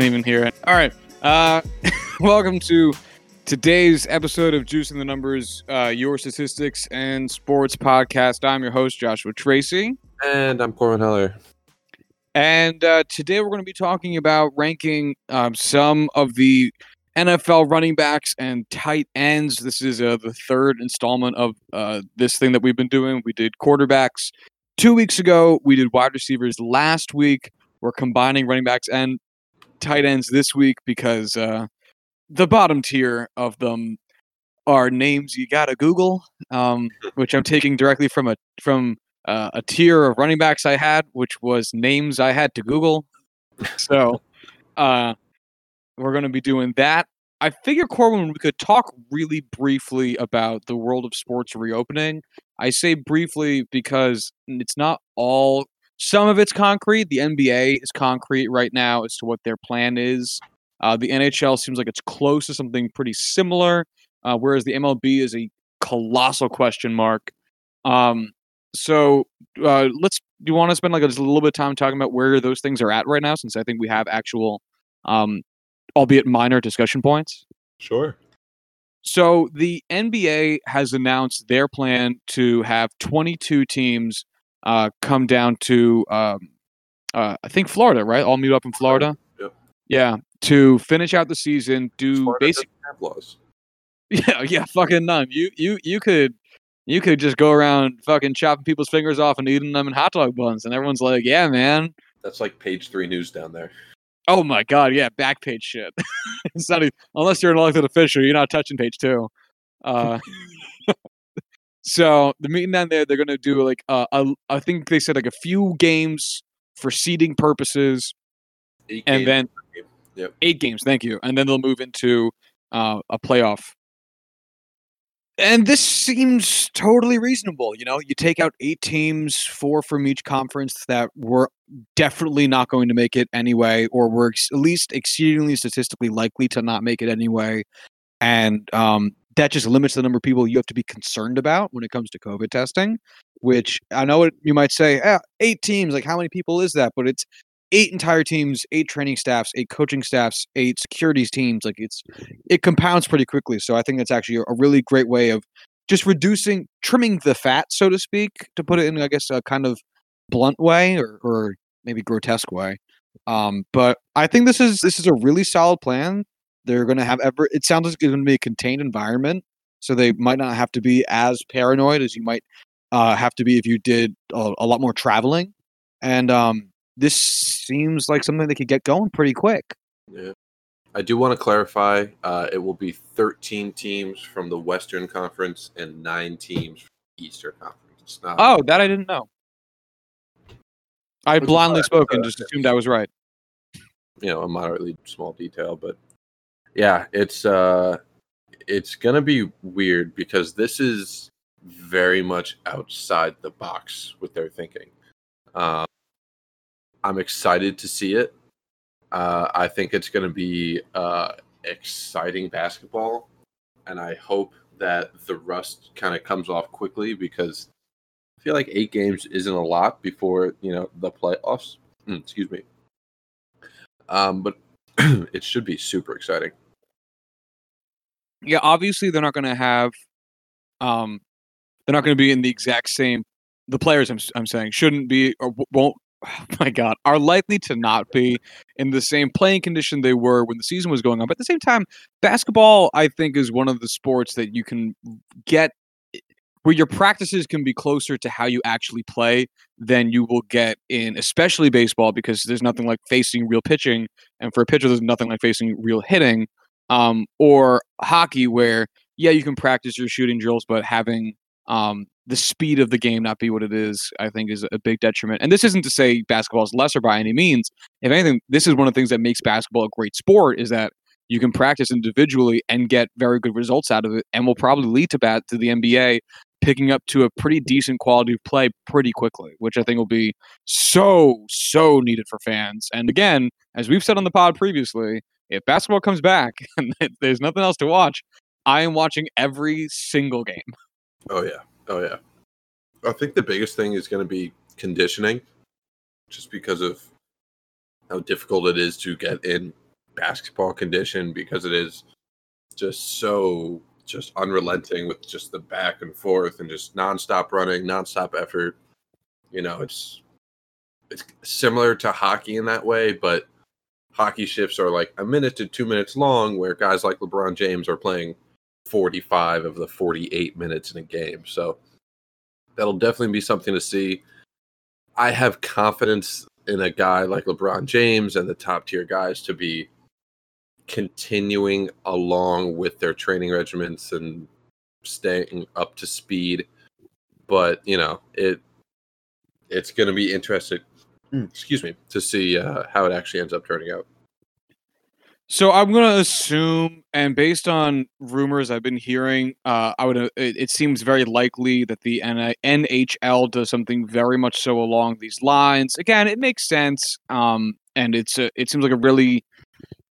didn't even hear it. All right. Uh, welcome to today's episode of Juicing the Numbers, uh, your statistics and sports podcast. I'm your host, Joshua Tracy. And I'm Corbin Heller. And uh, today we're going to be talking about ranking um, some of the NFL running backs and tight ends. This is uh, the third installment of uh, this thing that we've been doing. We did quarterbacks two weeks ago, we did wide receivers last week. We're combining running backs and tight ends this week because uh, the bottom tier of them are names you gotta Google, um, which I'm taking directly from a from uh, a tier of running backs I had, which was names I had to Google. So uh, we're going to be doing that. I figure, Corbin, we could talk really briefly about the world of sports reopening. I say briefly because it's not all. Some of it's concrete. The NBA is concrete right now as to what their plan is. Uh, the NHL seems like it's close to something pretty similar, uh, whereas the MLB is a colossal question mark. Um, so uh, let's. Do you want to spend like a, just a little bit of time talking about where those things are at right now? Since I think we have actual, um, albeit minor, discussion points. Sure. So the NBA has announced their plan to have 22 teams uh, come down to, um, uh, I think Florida, right? All meet up in Florida. Yep. Yeah, to finish out the season, do Florida basic. laws. Yeah, yeah, fucking none. You, you, you could, you could just go around fucking chopping people's fingers off and eating them in hot dog buns, and everyone's like, "Yeah, man." That's like page three news down there. Oh my god, yeah, back page shit. it's not even, unless you're an elected official, you're not touching page two. Uh, so the meeting down there, they're gonna do like uh, a, I think they said like a few games for seeding purposes, Eight and games then. Yep. eight games. Thank you, and then they'll move into uh, a playoff. And this seems totally reasonable. You know, you take out eight teams, four from each conference that were definitely not going to make it anyway, or were ex- at least exceedingly statistically likely to not make it anyway. And um, that just limits the number of people you have to be concerned about when it comes to COVID testing. Which I know you might say, "Ah, eight teams, like how many people is that? But it's eight entire teams, eight training staffs, eight coaching staffs, eight securities teams. Like it's it compounds pretty quickly. So I think that's actually a, a really great way of just reducing, trimming the fat, so to speak, to put it in, I guess, a kind of blunt way or, or maybe grotesque way. Um, but I think this is this is a really solid plan. They're going to have ever. It sounds like it's going to be a contained environment, so they might not have to be as paranoid as you might uh, have to be if you did a, a lot more traveling. And um, this seems like something they could get going pretty quick. Yeah. I do want to clarify. Uh, it will be 13 teams from the Western Conference and nine teams from the Eastern Conference. It's not. Oh, that I didn't know. I blindly spoke and just assumed I was right. you know a moderately small detail but yeah it's uh it's gonna be weird because this is very much outside the box with their thinking. Um i'm excited to see it. Uh i think it's gonna be uh exciting basketball and i hope that the rust kind of comes off quickly because i feel like eight games isn't a lot before you know the playoffs. Mm, excuse me. Um, but it should be super exciting. Yeah, obviously they're not going to have, um, they're not going to be in the exact same. The players I'm I'm saying shouldn't be or won't. Oh my God, are likely to not be in the same playing condition they were when the season was going on. But at the same time, basketball I think is one of the sports that you can get where your practices can be closer to how you actually play than you will get in especially baseball because there's nothing like facing real pitching and for a pitcher there's nothing like facing real hitting um, or hockey where yeah you can practice your shooting drills but having um, the speed of the game not be what it is i think is a big detriment and this isn't to say basketball is lesser by any means if anything this is one of the things that makes basketball a great sport is that you can practice individually and get very good results out of it and will probably lead to bat to the nba picking up to a pretty decent quality of play pretty quickly, which I think will be so, so needed for fans. And again, as we've said on the pod previously, if basketball comes back and there's nothing else to watch, I am watching every single game. Oh yeah, oh yeah. I think the biggest thing is going to be conditioning, just because of how difficult it is to get in basketball condition because it is just so just unrelenting with just the back and forth and just nonstop running, nonstop effort. You know, it's it's similar to hockey in that way, but hockey shifts are like a minute to two minutes long, where guys like LeBron James are playing 45 of the 48 minutes in a game. So that'll definitely be something to see. I have confidence in a guy like LeBron James and the top tier guys to be continuing along with their training regimens and staying up to speed. But you know, it it's going to be interesting. Hmm. Excuse me to see uh, how it actually ends up turning out. So I'm going to assume, and based on rumors I've been hearing, uh, I would. Uh, it, it, seems very likely that the NHL does something very much so along these lines. Again, it makes sense, um, and it's a, it seems like a really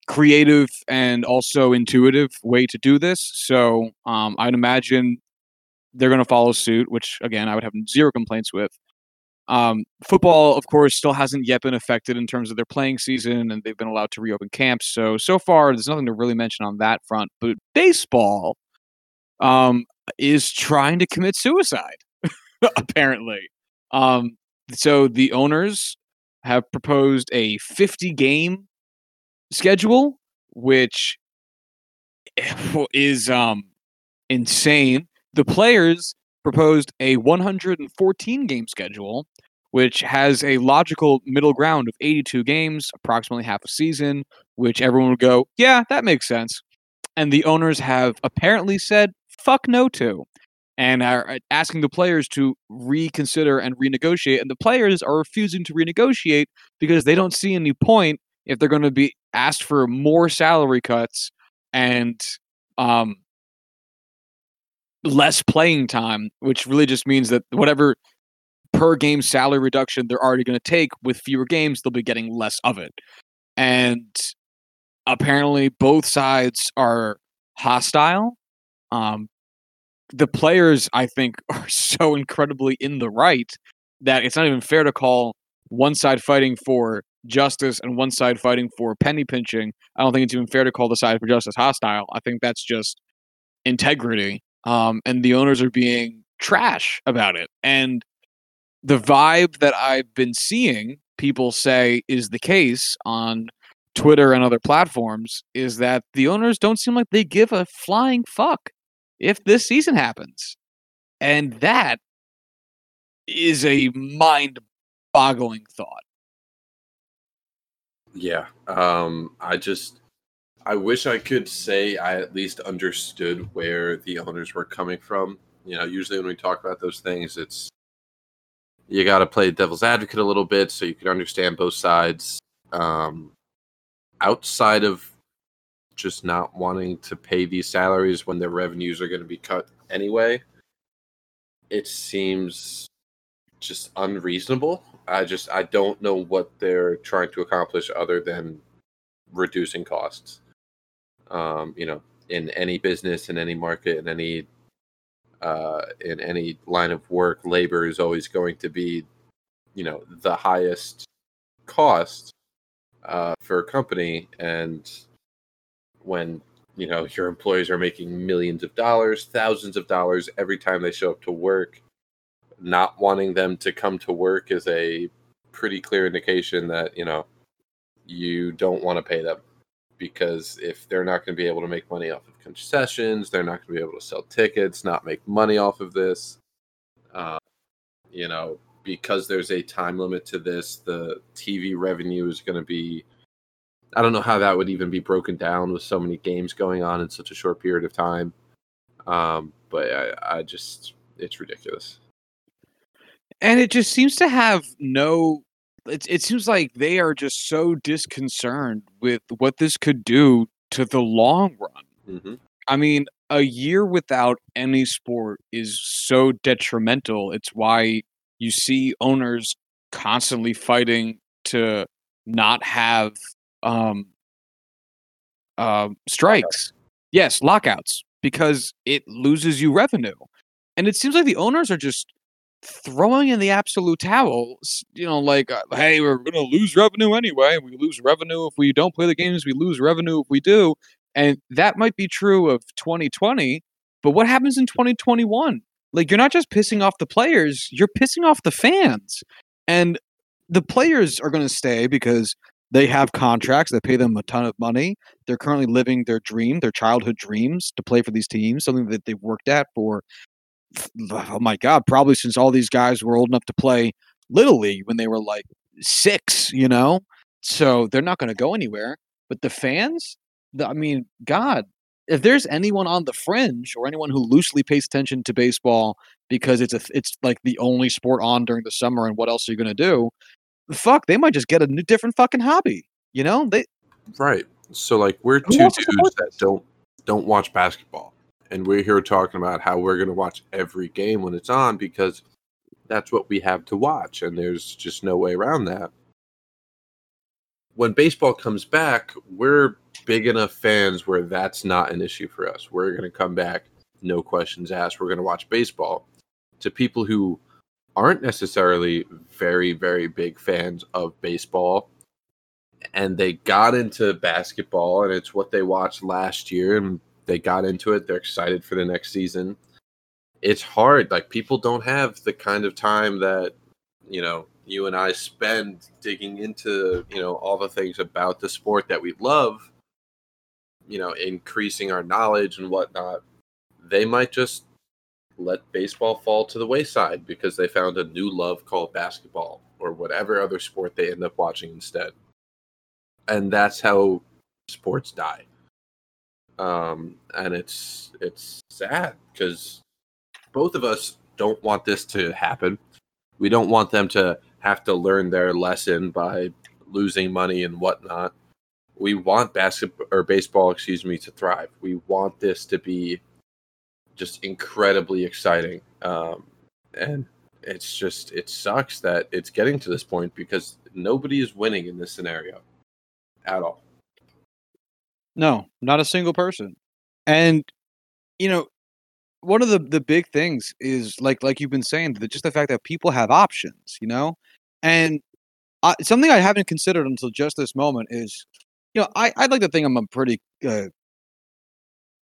creative and also intuitive way to do this. So um, I'd imagine they're going to follow suit, which again I would have zero complaints with. Um, football, of course, still hasn't yet been affected in terms of their playing season, and they've been allowed to reopen camps. So so far, there's nothing to really mention on that front. But baseball um, is trying to commit suicide, apparently. Um, so the owners have proposed a 50 game schedule, which is um, insane. The players proposed a 114 game schedule, which has a logical middle ground of 82 games, approximately half a season, which everyone would go, yeah, that makes sense. And the owners have apparently said, fuck no to, and are uh, asking the players to reconsider and renegotiate. And the players are refusing to renegotiate because they don't see any point if they're going to be asked for more salary cuts and um, less playing time, which really just means that whatever per game salary reduction they're already going to take with fewer games, they'll be getting less of it. And apparently, both sides are hostile. Um, the players, I think, are so incredibly in the right that it's not even fair to call one side fighting for justice and one side fighting for penny pinching. I don't think it's even fair to call the side for justice hostile. I think that's just integrity. Um, and the owners are being trash about it. And the vibe that I've been seeing people say is the case on Twitter and other platforms is that the owners don't seem like they give a flying fuck if this season happens. And that is a mind boggling thought. Yeah. Um, I just I wish I could say I at least understood where the owners were coming from. You know, usually when we talk about those things, it's you got to play devil's advocate a little bit so you can understand both sides. Um, outside of just not wanting to pay these salaries when their revenues are going to be cut anyway, it seems just unreasonable. I just I don't know what they're trying to accomplish other than reducing costs. Um, you know, in any business, in any market, in any uh, in any line of work, labor is always going to be, you know, the highest cost uh, for a company. And when you know your employees are making millions of dollars, thousands of dollars every time they show up to work, not wanting them to come to work is a pretty clear indication that you know you don't want to pay them because if they're not going to be able to make money off of concessions, they're not going to be able to sell tickets, not make money off of this. Uh, you know, because there's a time limit to this, the TV revenue is going to be. I don't know how that would even be broken down with so many games going on in such a short period of time. Um, but I, I just, it's ridiculous and it just seems to have no it, it seems like they are just so disconcerted with what this could do to the long run. Mm-hmm. i mean a year without any sport is so detrimental. It's why you see owners constantly fighting to not have um uh, strikes. Yes lockouts because it loses you revenue. And it seems like the owners are just throwing in the absolute towel, you know, like, uh, hey, we're going to lose revenue anyway. We lose revenue if we don't play the games, we lose revenue if we do. And that might be true of 2020, but what happens in 2021? Like, you're not just pissing off the players, you're pissing off the fans. And the players are going to stay because they have contracts that pay them a ton of money. They're currently living their dream, their childhood dreams to play for these teams, something that they've worked at for oh my god, probably since all these guys were old enough to play little league when they were like 6, you know? So they're not going to go anywhere. But the fans, the, I mean, god, if there's anyone on the fringe or anyone who loosely pays attention to baseball because it's a it's like the only sport on during the summer and what else are you going to do? Fuck, they might just get a new different fucking hobby, you know? They Right. So like we're two dudes that don't don't watch basketball and we're here talking about how we're going to watch every game when it's on because that's what we have to watch and there's just no way around that. When baseball comes back we're big enough fans where that's not an issue for us. We're going to come back no questions asked. We're going to watch baseball. To people who aren't necessarily very very big fans of baseball and they got into basketball and it's what they watched last year and they got into it. They're excited for the next season. It's hard. Like people don't have the kind of time that you know you and I spend digging into you know all the things about the sport that we love. You know, increasing our knowledge and whatnot. They might just let baseball fall to the wayside because they found a new love called basketball or whatever other sport they end up watching instead. And that's how sports die um, and it's it's sad because both of us don't want this to happen. We don't want them to have to learn their lesson by losing money and whatnot. We want basketball or baseball, excuse me, to thrive. We want this to be just incredibly exciting. Um, and it's just it sucks that it's getting to this point because nobody is winning in this scenario at all. No, not a single person. And you know, one of the the big things is like like you've been saying, that just the fact that people have options, you know, and uh, something I haven't considered until just this moment is, you know, I I'd like to think I'm a pretty uh,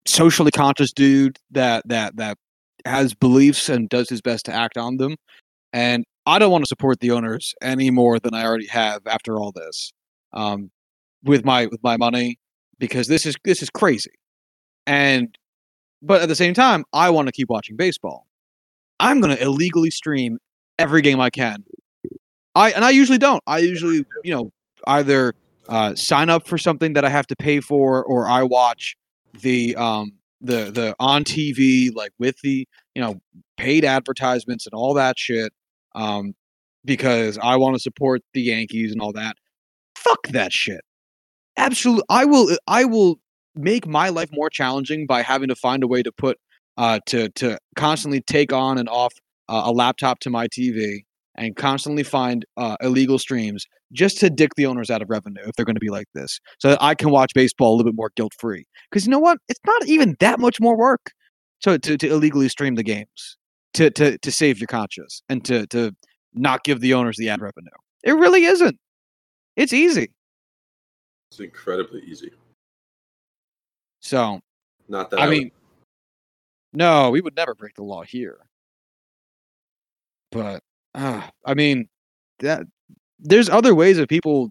socially conscious dude that that that has beliefs and does his best to act on them, and I don't want to support the owners any more than I already have after all this. Um, with my with my money, because this is this is crazy. And but at the same time, I want to keep watching baseball. I'm going to illegally stream every game I can. I and I usually don't. I usually, you know, either uh, sign up for something that I have to pay for, or I watch the um the the on TV like with the you know paid advertisements and all that shit. Um, because I want to support the Yankees and all that. Fuck that shit absolutely i will i will make my life more challenging by having to find a way to put uh to to constantly take on and off uh, a laptop to my tv and constantly find uh, illegal streams just to dick the owners out of revenue if they're going to be like this so that i can watch baseball a little bit more guilt free because you know what? It's not even that much more work to, to, to illegally stream the games to, to to save your conscience and to to not give the owners the ad revenue. It really isn't. It's easy it's incredibly easy. So, not that I, I mean, no, we would never break the law here. But uh, I mean, that there's other ways of people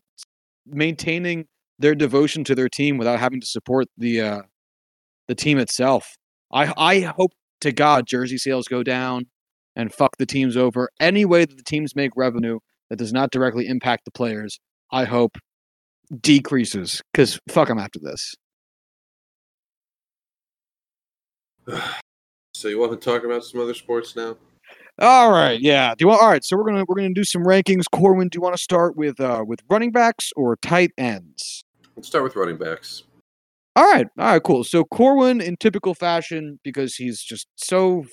maintaining their devotion to their team without having to support the uh, the team itself. I I hope to God jersey sales go down and fuck the teams over. Any way that the teams make revenue that does not directly impact the players, I hope decreases because fuck them after this. So you want to talk about some other sports now? All right, yeah. Do you want? All right, so we're gonna we're gonna do some rankings. Corwin, do you want to start with uh with running backs or tight ends? Let's start with running backs. All right, all right, cool. So Corwin, in typical fashion, because he's just so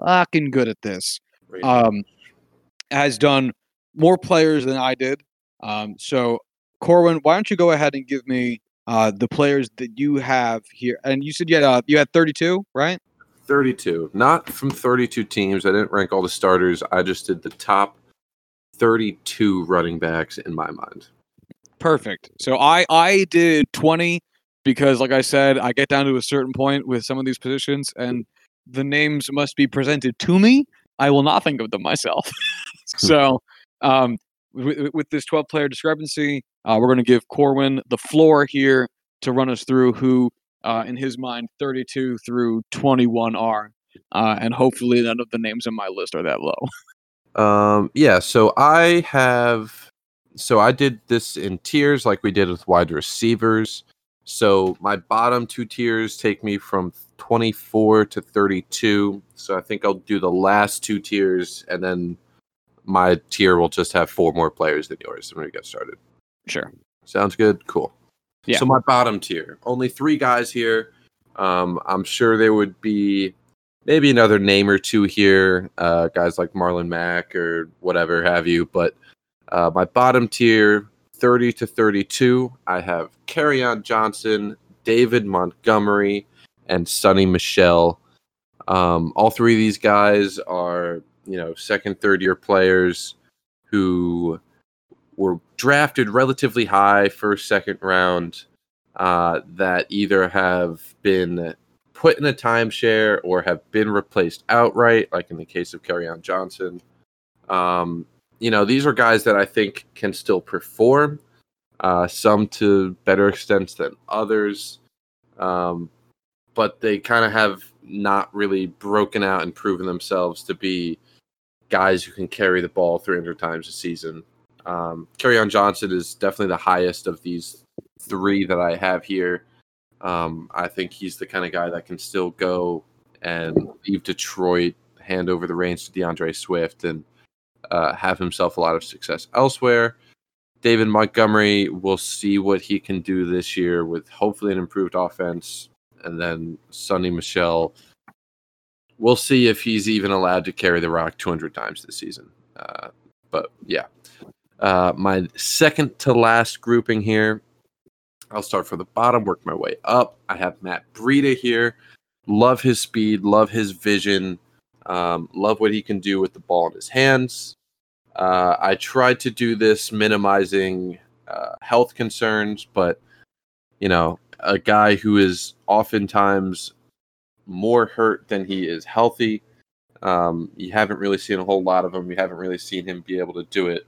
fucking good at this, um, has done more players than I did. Um, so Corwin, why don't you go ahead and give me uh, the players that you have here? And you said you had uh, you had 32, right? 32. Not from 32 teams. I didn't rank all the starters. I just did the top 32 running backs in my mind. Perfect. So I I did 20 because like I said, I get down to a certain point with some of these positions and the names must be presented to me. I will not think of them myself. so um with, with this 12 player discrepancy, uh, we're going to give Corwin the floor here to run us through who, uh, in his mind, 32 through 21 are. Uh, and hopefully none of the names on my list are that low. Um, yeah, so I have, so I did this in tiers like we did with wide receivers. So my bottom two tiers take me from 24 to 32. So I think I'll do the last two tiers and then my tier will just have four more players than yours when we get started. Sure. Sounds good. Cool. Yeah. So my bottom tier, only three guys here. Um, I'm sure there would be maybe another name or two here, uh, guys like Marlon Mack or whatever have you. But uh, my bottom tier, 30 to 32, I have on Johnson, David Montgomery, and Sony Michel. Um, all three of these guys are you know second third year players who were drafted relatively high first second round uh, that either have been put in a timeshare or have been replaced outright like in the case of Kerryon Johnson. Um, you know these are guys that I think can still perform uh, some to better extents than others. Um, but they kind of have not really broken out and proven themselves to be guys who can carry the ball 300 times a season. Um, on Johnson is definitely the highest of these three that I have here. Um, I think he's the kind of guy that can still go and leave Detroit, hand over the reins to D'Andre Swift, and uh, have himself a lot of success elsewhere. David Montgomery, we'll see what he can do this year with hopefully an improved offense. And then Sony Michel, we'll see if he's even allowed to carry the rock 200 times this season. Uh, but yeah, uh, my second to last grouping here. I'll start from the bottom, work my way up. I have Matt Breida here. Love his speed, love his vision, um, love what he can do with the ball in his hands. Uh, I tried to do this minimizing uh, health concerns, but you know, a guy who is oftentimes more hurt than he is healthy. Um, you haven't really seen a whole lot of him. You haven't really seen him be able to do it.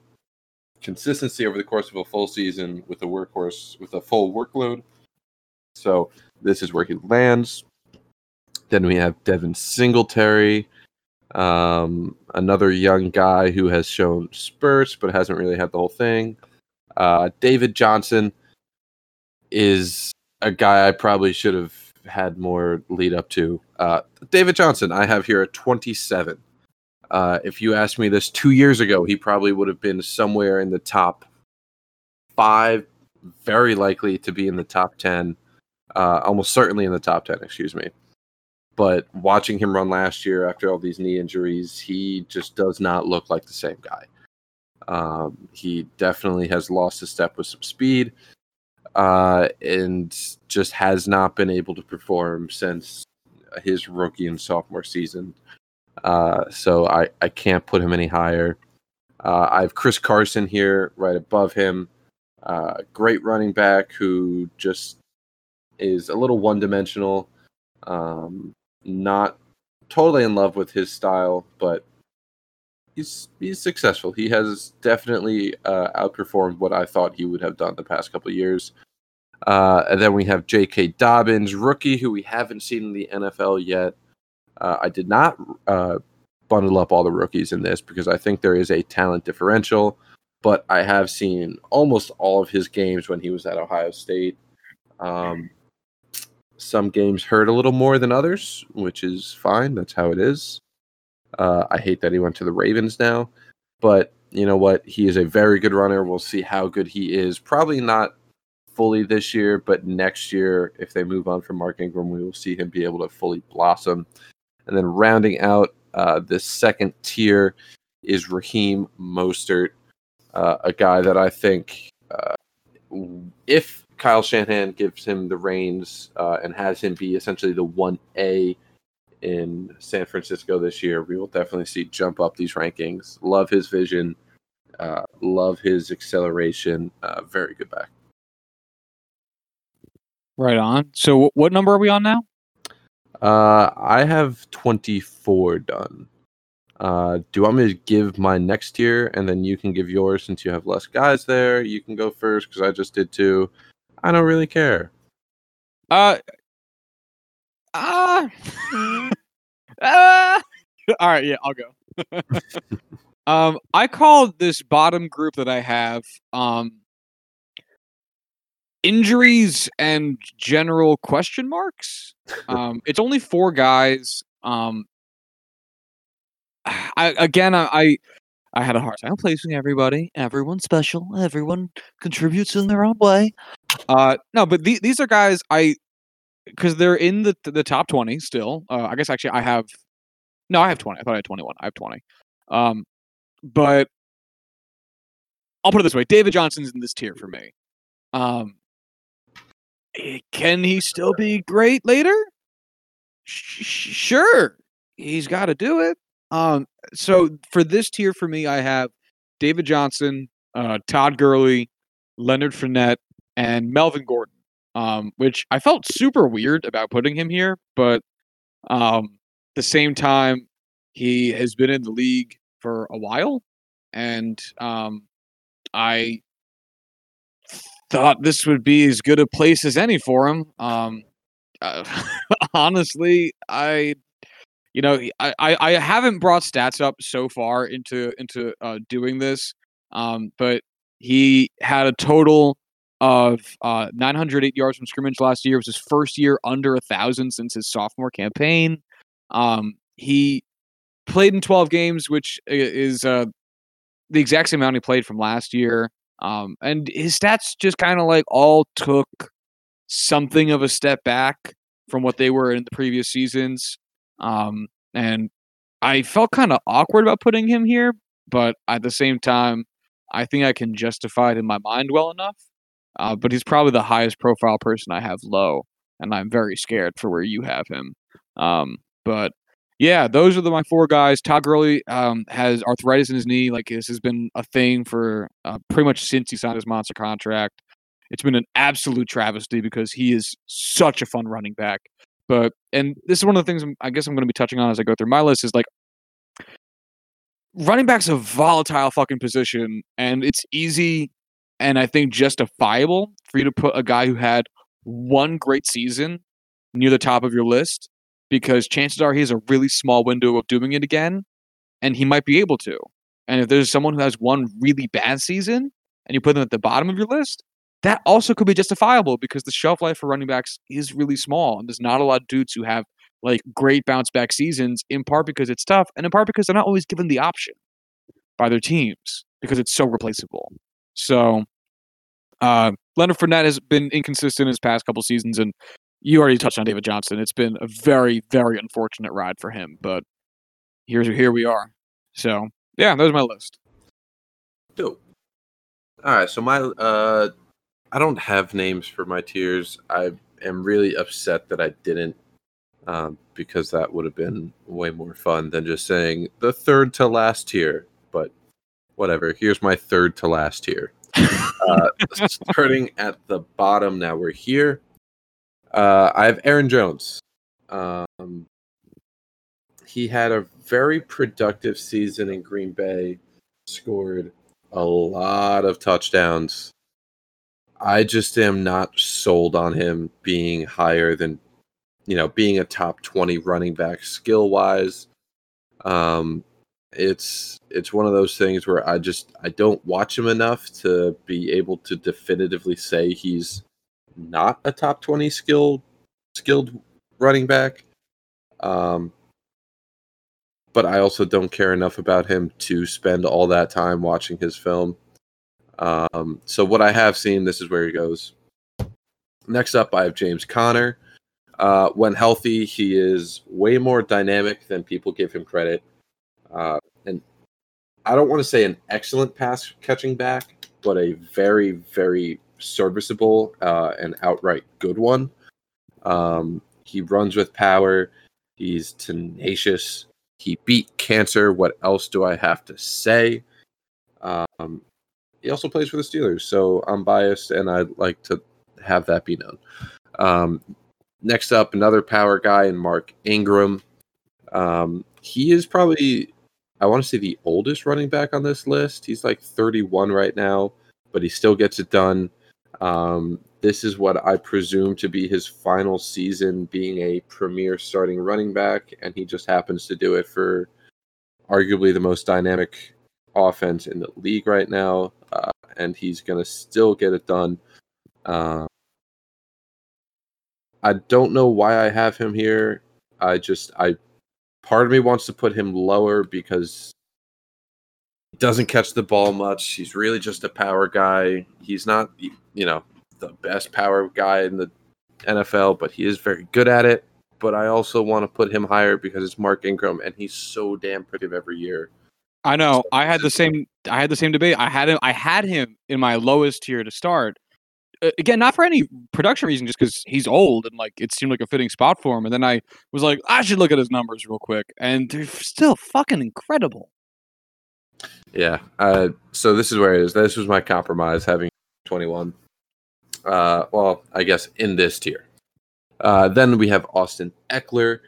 Consistency over the course of a full season with a workhorse with a full workload. So this is where he lands. Then we have Devin Singletary, um, another young guy who has shown spurts but hasn't really had the whole thing. Uh, David Johnson is a guy I probably should have had more lead up to. Uh, David Johnson, I have here at 27. Uh, if you asked me this two years ago, he probably would have been somewhere in the top five, very likely to be in the top 10, uh, almost certainly in the top 10, excuse me. But watching him run last year after all these knee injuries, he just does not look like the same guy. Um, he definitely has lost a step with some speed uh, and just has not been able to perform since his rookie and sophomore season. Uh, so I, I can't put him any higher. Uh, I have Chris Carson here right above him. Uh, great running back who just is a little one dimensional. Um, not totally in love with his style, but he's he's successful. He has definitely uh, outperformed what I thought he would have done the past couple years. Uh, and then we have J.K. Dobbins, rookie, who we haven't seen in the NFL yet. Uh, I did not uh, bundle up all the rookies in this because I think there is a talent differential, but I have seen almost all of his games when he was at Ohio State. Um, some games hurt a little more than others, which is fine. That's how it is. Uh, I hate that he went to the Ravens now, but you know what? He is a very good runner. We'll see how good he is. Probably not fully this year, but next year, if they move on from Mark Ingram, we will see him be able to fully blossom. And then rounding out uh, this second tier is Raheem Mostert, uh, a guy that I think uh, if Kyle Shanahan gives him the reins uh, and has him be essentially the 1A in San Francisco this year, we will definitely see jump up these rankings. Love his vision, uh, love his acceleration. Uh, very good back. Right on. So, what number are we on now? Uh, I have 24 done. Uh, do you want me to give my next tier and then you can give yours since you have less guys there? You can go first because I just did two. I don't really care. Uh, ah, ah. All right, yeah, I'll go. um, I called this bottom group that I have um injuries and general question marks. Um, it's only four guys. Um, I again, I, I I had a hard time placing everybody. Everyone's special. Everyone contributes in their own way. Uh, no, but the, these are guys I because they're in the the top twenty still. Uh, I guess actually I have no, I have twenty. I thought I had twenty one. I have twenty. Um, but I'll put it this way: David Johnson's in this tier for me. Um, can he still be great later? Sure, he's got to do it. Um, so for this tier for me, I have David Johnson, uh, Todd Gurley, Leonard Fournette, and Melvin Gordon. Um, which I felt super weird about putting him here, but um, the same time, he has been in the league for a while, and um, I thought this would be as good a place as any for him. Um, uh, honestly, I you know, I, I haven't brought stats up so far into into uh, doing this, um, but he had a total of uh, 908 yards from scrimmage last year. It was his first year under a thousand since his sophomore campaign. Um, he played in 12 games, which is uh, the exact same amount he played from last year. Um, and his stats just kind of like all took something of a step back from what they were in the previous seasons. Um, and I felt kind of awkward about putting him here, but at the same time, I think I can justify it in my mind well enough. Uh, but he's probably the highest profile person I have low, and I'm very scared for where you have him. Um, but yeah, those are the, my four guys. Todd Gurley um, has arthritis in his knee. Like this has been a thing for uh, pretty much since he signed his monster contract. It's been an absolute travesty because he is such a fun running back. But and this is one of the things I'm, I guess I'm going to be touching on as I go through my list is like running back's a volatile fucking position, and it's easy and I think justifiable for you to put a guy who had one great season near the top of your list because chances are he has a really small window of doing it again, and he might be able to. And if there's someone who has one really bad season and you put them at the bottom of your list, that also could be justifiable because the shelf life for running backs is really small, and there's not a lot of dudes who have like great bounce back seasons. In part because it's tough, and in part because they're not always given the option by their teams because it's so replaceable. So, uh, Leonard Fournette has been inconsistent his past couple seasons, and you already touched on David Johnson. It's been a very, very unfortunate ride for him, but here's here we are. So, yeah, that was my list. Dope. All right, so my uh I don't have names for my tiers. I am really upset that I didn't, um, because that would have been way more fun than just saying the third to last tier. But whatever. Here's my third to last tier. uh, starting at the bottom. Now we're here. Uh, I have Aaron Jones. Um, he had a very productive season in Green Bay. Scored a lot of touchdowns I just am not sold on him being higher than, you know, being a top 20 running back skill wise. Um, it's it's one of those things where I just I don't watch him enough to be able to definitively say he's not a top 20 skilled skilled running back. Um, but I also don't care enough about him to spend all that time watching his film. Um, so what I have seen, this is where he goes. Next up, I have James Conner. Uh, when healthy, he is way more dynamic than people give him credit. Uh, and I don't want to say an excellent pass catching back, but a very, very serviceable uh, and outright good one. Um, he runs with power. He's tenacious. He beat cancer. What else do I have to say? Um, he also plays for the Steelers, so I'm biased, and I'd like to have that be known. Um, next up, another power guy in Mark Ingram. Um, he is probably, I want to say, the oldest running back on this list. He's like 31 right now, but he still gets it done. Um, this is what I presume to be his final season being a premier starting running back, and he just happens to do it for arguably the most dynamic offense in the league right now, uh, and he's going to still get it done. Uh, I don't know why I have him here. I just, I, part of me wants to put him lower because doesn't catch the ball much. He's really just a power guy. He's not, you know, the best power guy in the NFL, but he is very good at it. But I also want to put him higher because it's Mark Ingram, and he's so damn pretty every year. I know. I had the same. I had the same debate. I had him. I had him in my lowest tier to start. Uh, again, not for any production reason, just because he's old and like it seemed like a fitting spot for him. And then I was like, I should look at his numbers real quick, and they're still fucking incredible. Yeah. Uh, so this is where it is. This was my compromise, having 21. Uh, well, I guess in this tier. Uh, then we have Austin Ekeler,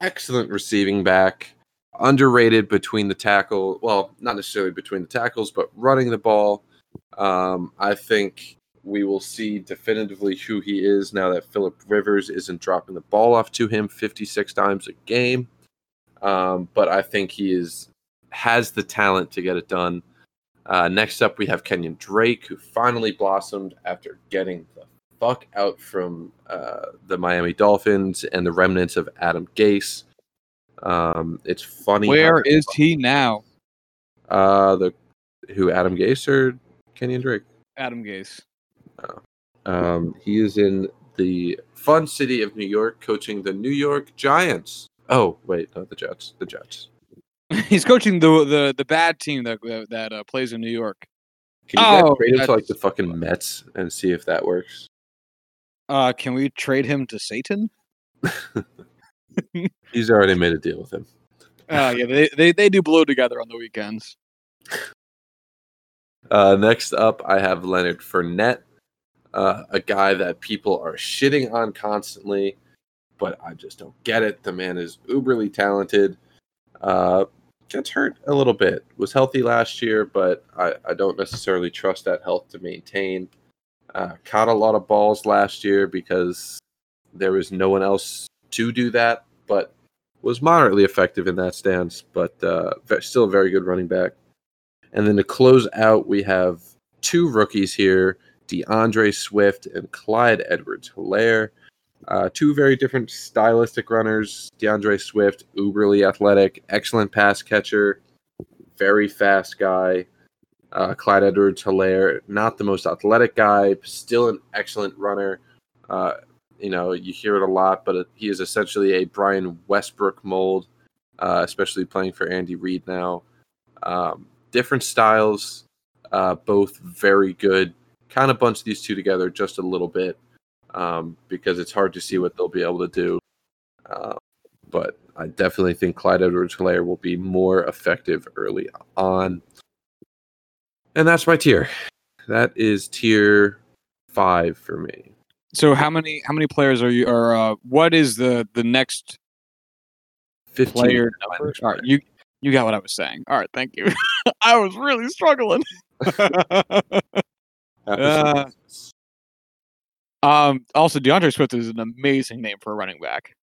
excellent receiving back, underrated between the tackle. Well, not necessarily between the tackles, but running the ball. Um, I think we will see definitively who he is now that Philip Rivers isn't dropping the ball off to him 56 times a game. Um, but I think he is has the talent to get it done. Uh, next up, we have Kenyon Drake, who finally blossomed after getting the fuck out from uh, the Miami Dolphins and the remnants of Adam Gase. Um, it's funny. Where is he now? Uh, the who Adam Gase or Kenyon Drake? Adam Gase. Oh. Um, he is in the fun city of New York, coaching the New York Giants. Oh wait, not the Jets. The Jets. He's coaching the the the bad team that that uh, plays in New York. Can you oh, trade him to like the fucking Mets and see if that works? Uh, can we trade him to Satan? He's already made a deal with him. Uh, yeah, they, they they do blow together on the weekends. Uh, next up, I have Leonard Fournette, uh, a guy that people are shitting on constantly, but I just don't get it. The man is uberly talented. Uh, gets hurt a little bit. Was healthy last year, but I, I don't necessarily trust that health to maintain. Uh, caught a lot of balls last year because there was no one else to do that, but was moderately effective in that stance. But uh, still a very good running back. And then to close out, we have two rookies here D'Andre Swift and Clyde Edwards Helaire. Uh, two very different stylistic runners. D'Andre Swift, uberly athletic, excellent pass catcher, very fast guy. Uh, Clyde Edwards Helaire, not the most athletic guy, still an excellent runner. Uh, you know, you hear it a lot, but he is essentially a Brian Westbrook mold, uh, especially playing for Andy Reid now. Um, different styles, uh, both very good. Kind of bunch these two together just a little bit um, because it's hard to see what they'll be able to do. Uh, but I definitely think Clyde Edwards Helaire will be more effective early on. And that's my tier. That is tier five for me. So how many how many players are you or uh, what is the the next 15 player number? All right, you you got what I was saying. All right, thank you. I was really struggling. uh, um, also, D'Andre Swift is an amazing name for a running back.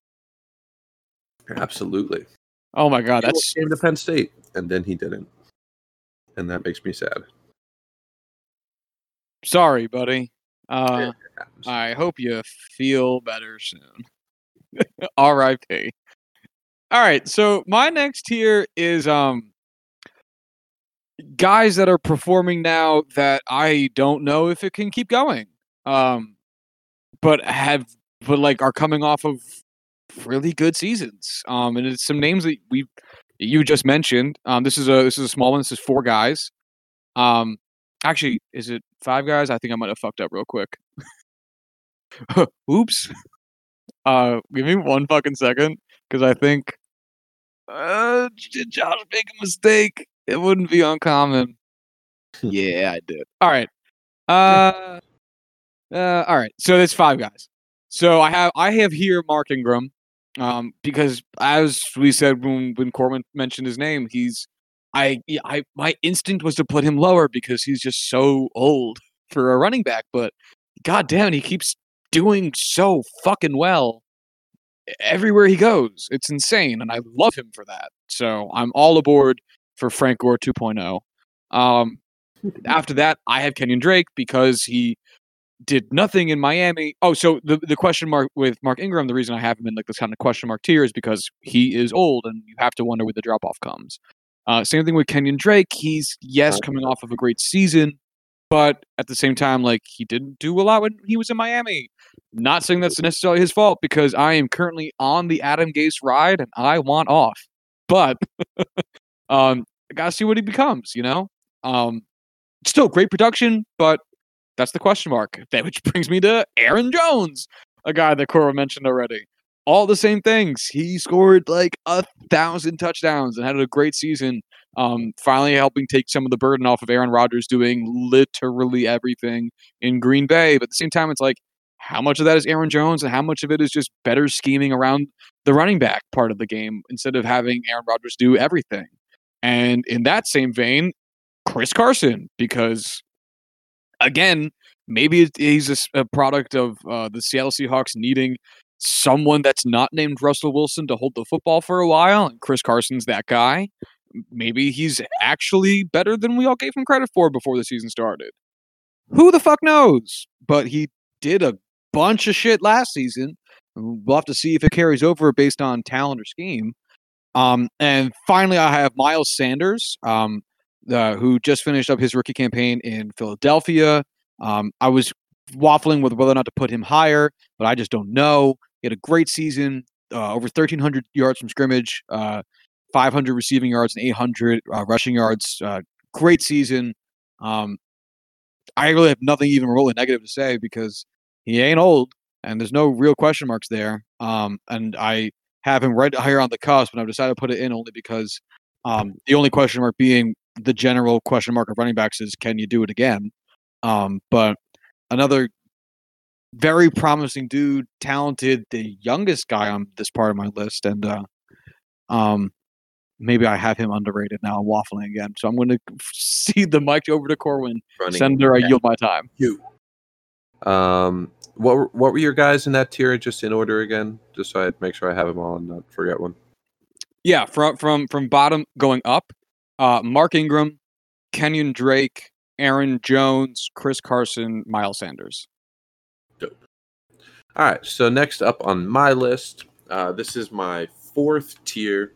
Absolutely. Oh my god, that's in the Penn State, and then he didn't, and that makes me sad. Sorry, buddy. Uh, I hope you feel better soon. R.I.P. All right, so my next tier is um guys that are performing now that I don't know if it can keep going. Um but have but like are coming off of really good seasons. Um and it's some names that we you just mentioned. Um this is a this is a small one. This is four guys. Um actually is it five guys? I think I might have fucked up real quick. Oops. Uh give me one fucking second. because I think uh, did Josh make a mistake? It wouldn't be uncommon. yeah, I did. All right. Uh, uh, all right. So there's five guys. So I have I have here Mark Ingram, um, because as we said when when Corbin mentioned his name, he's I I my instinct was to put him lower because he's just so old for a running back, but god damn, he keeps doing so fucking well everywhere he goes. It's insane, and I love him for that. So I'm all aboard for Frank Gore 2.0. Um, after that, I have Kenyon Drake because he did nothing in Miami. Oh, so the the question mark with Mark Ingram, the reason I have him in like this kind of question mark tier is because he is old, and you have to wonder where the drop off comes. Uh, same thing with Kenyon Drake. He's yes coming off of a great season, but at the same time, like he didn't do a lot when he was in Miami. Not saying that's necessarily his fault because I am currently on the Adam Gase ride and I want off. But um, I gotta see what he becomes. You know, um, still great production, but that's the question mark. That which brings me to Aaron Jones, a guy that Cora mentioned already. All the same things. He scored like a thousand touchdowns and had a great season. Um, finally helping take some of the burden off of Aaron Rodgers doing literally everything in Green Bay. But at the same time, it's like, how much of that is Aaron Jones and how much of it is just better scheming around the running back part of the game instead of having Aaron Rodgers do everything? And in that same vein, Chris Carson, because again, maybe he's a, a product of uh, the Seattle Seahawks needing someone that's not named Russell Wilson to hold the football for a while, and Chris Carson's that guy. Maybe he's actually better than we all gave him credit for before the season started. Who the fuck knows? But he did a bunch of shit last season. We'll have to see if it carries over based on talent or scheme. Um, and finally, I have Miles Sanders. Um, uh, who just finished up his rookie campaign in Philadelphia. Um, I was waffling with whether or not to put him higher, but I just don't know. He had a great season, uh, over 1,300 yards from scrimmage, uh, 500 receiving yards, and 800 uh, rushing yards. Uh, great season. Um, I really have nothing even remotely negative to say because he ain't old and there's no real question marks there. Um, and I have him right here on the cusp, and I've decided to put it in only because um, the only question mark being the general question mark of running backs is can you do it again? Um, but another very promising dude, talented, the youngest guy on this part of my list, and uh, um, maybe I have him underrated now. I'm waffling again, so I'm going to cede the mic over to Corwin. Running Senator, I yield my time. You. Um, what what were your guys in that tier? Just in order again, just so I make sure I have them all and not forget one. Yeah, from from from bottom going up uh, Mark Ingram, Kenyon Drake, Aaron Jones, Chris Carson, Miles Sanders. Dope. All right. So next up on my list, uh, this is my fourth tier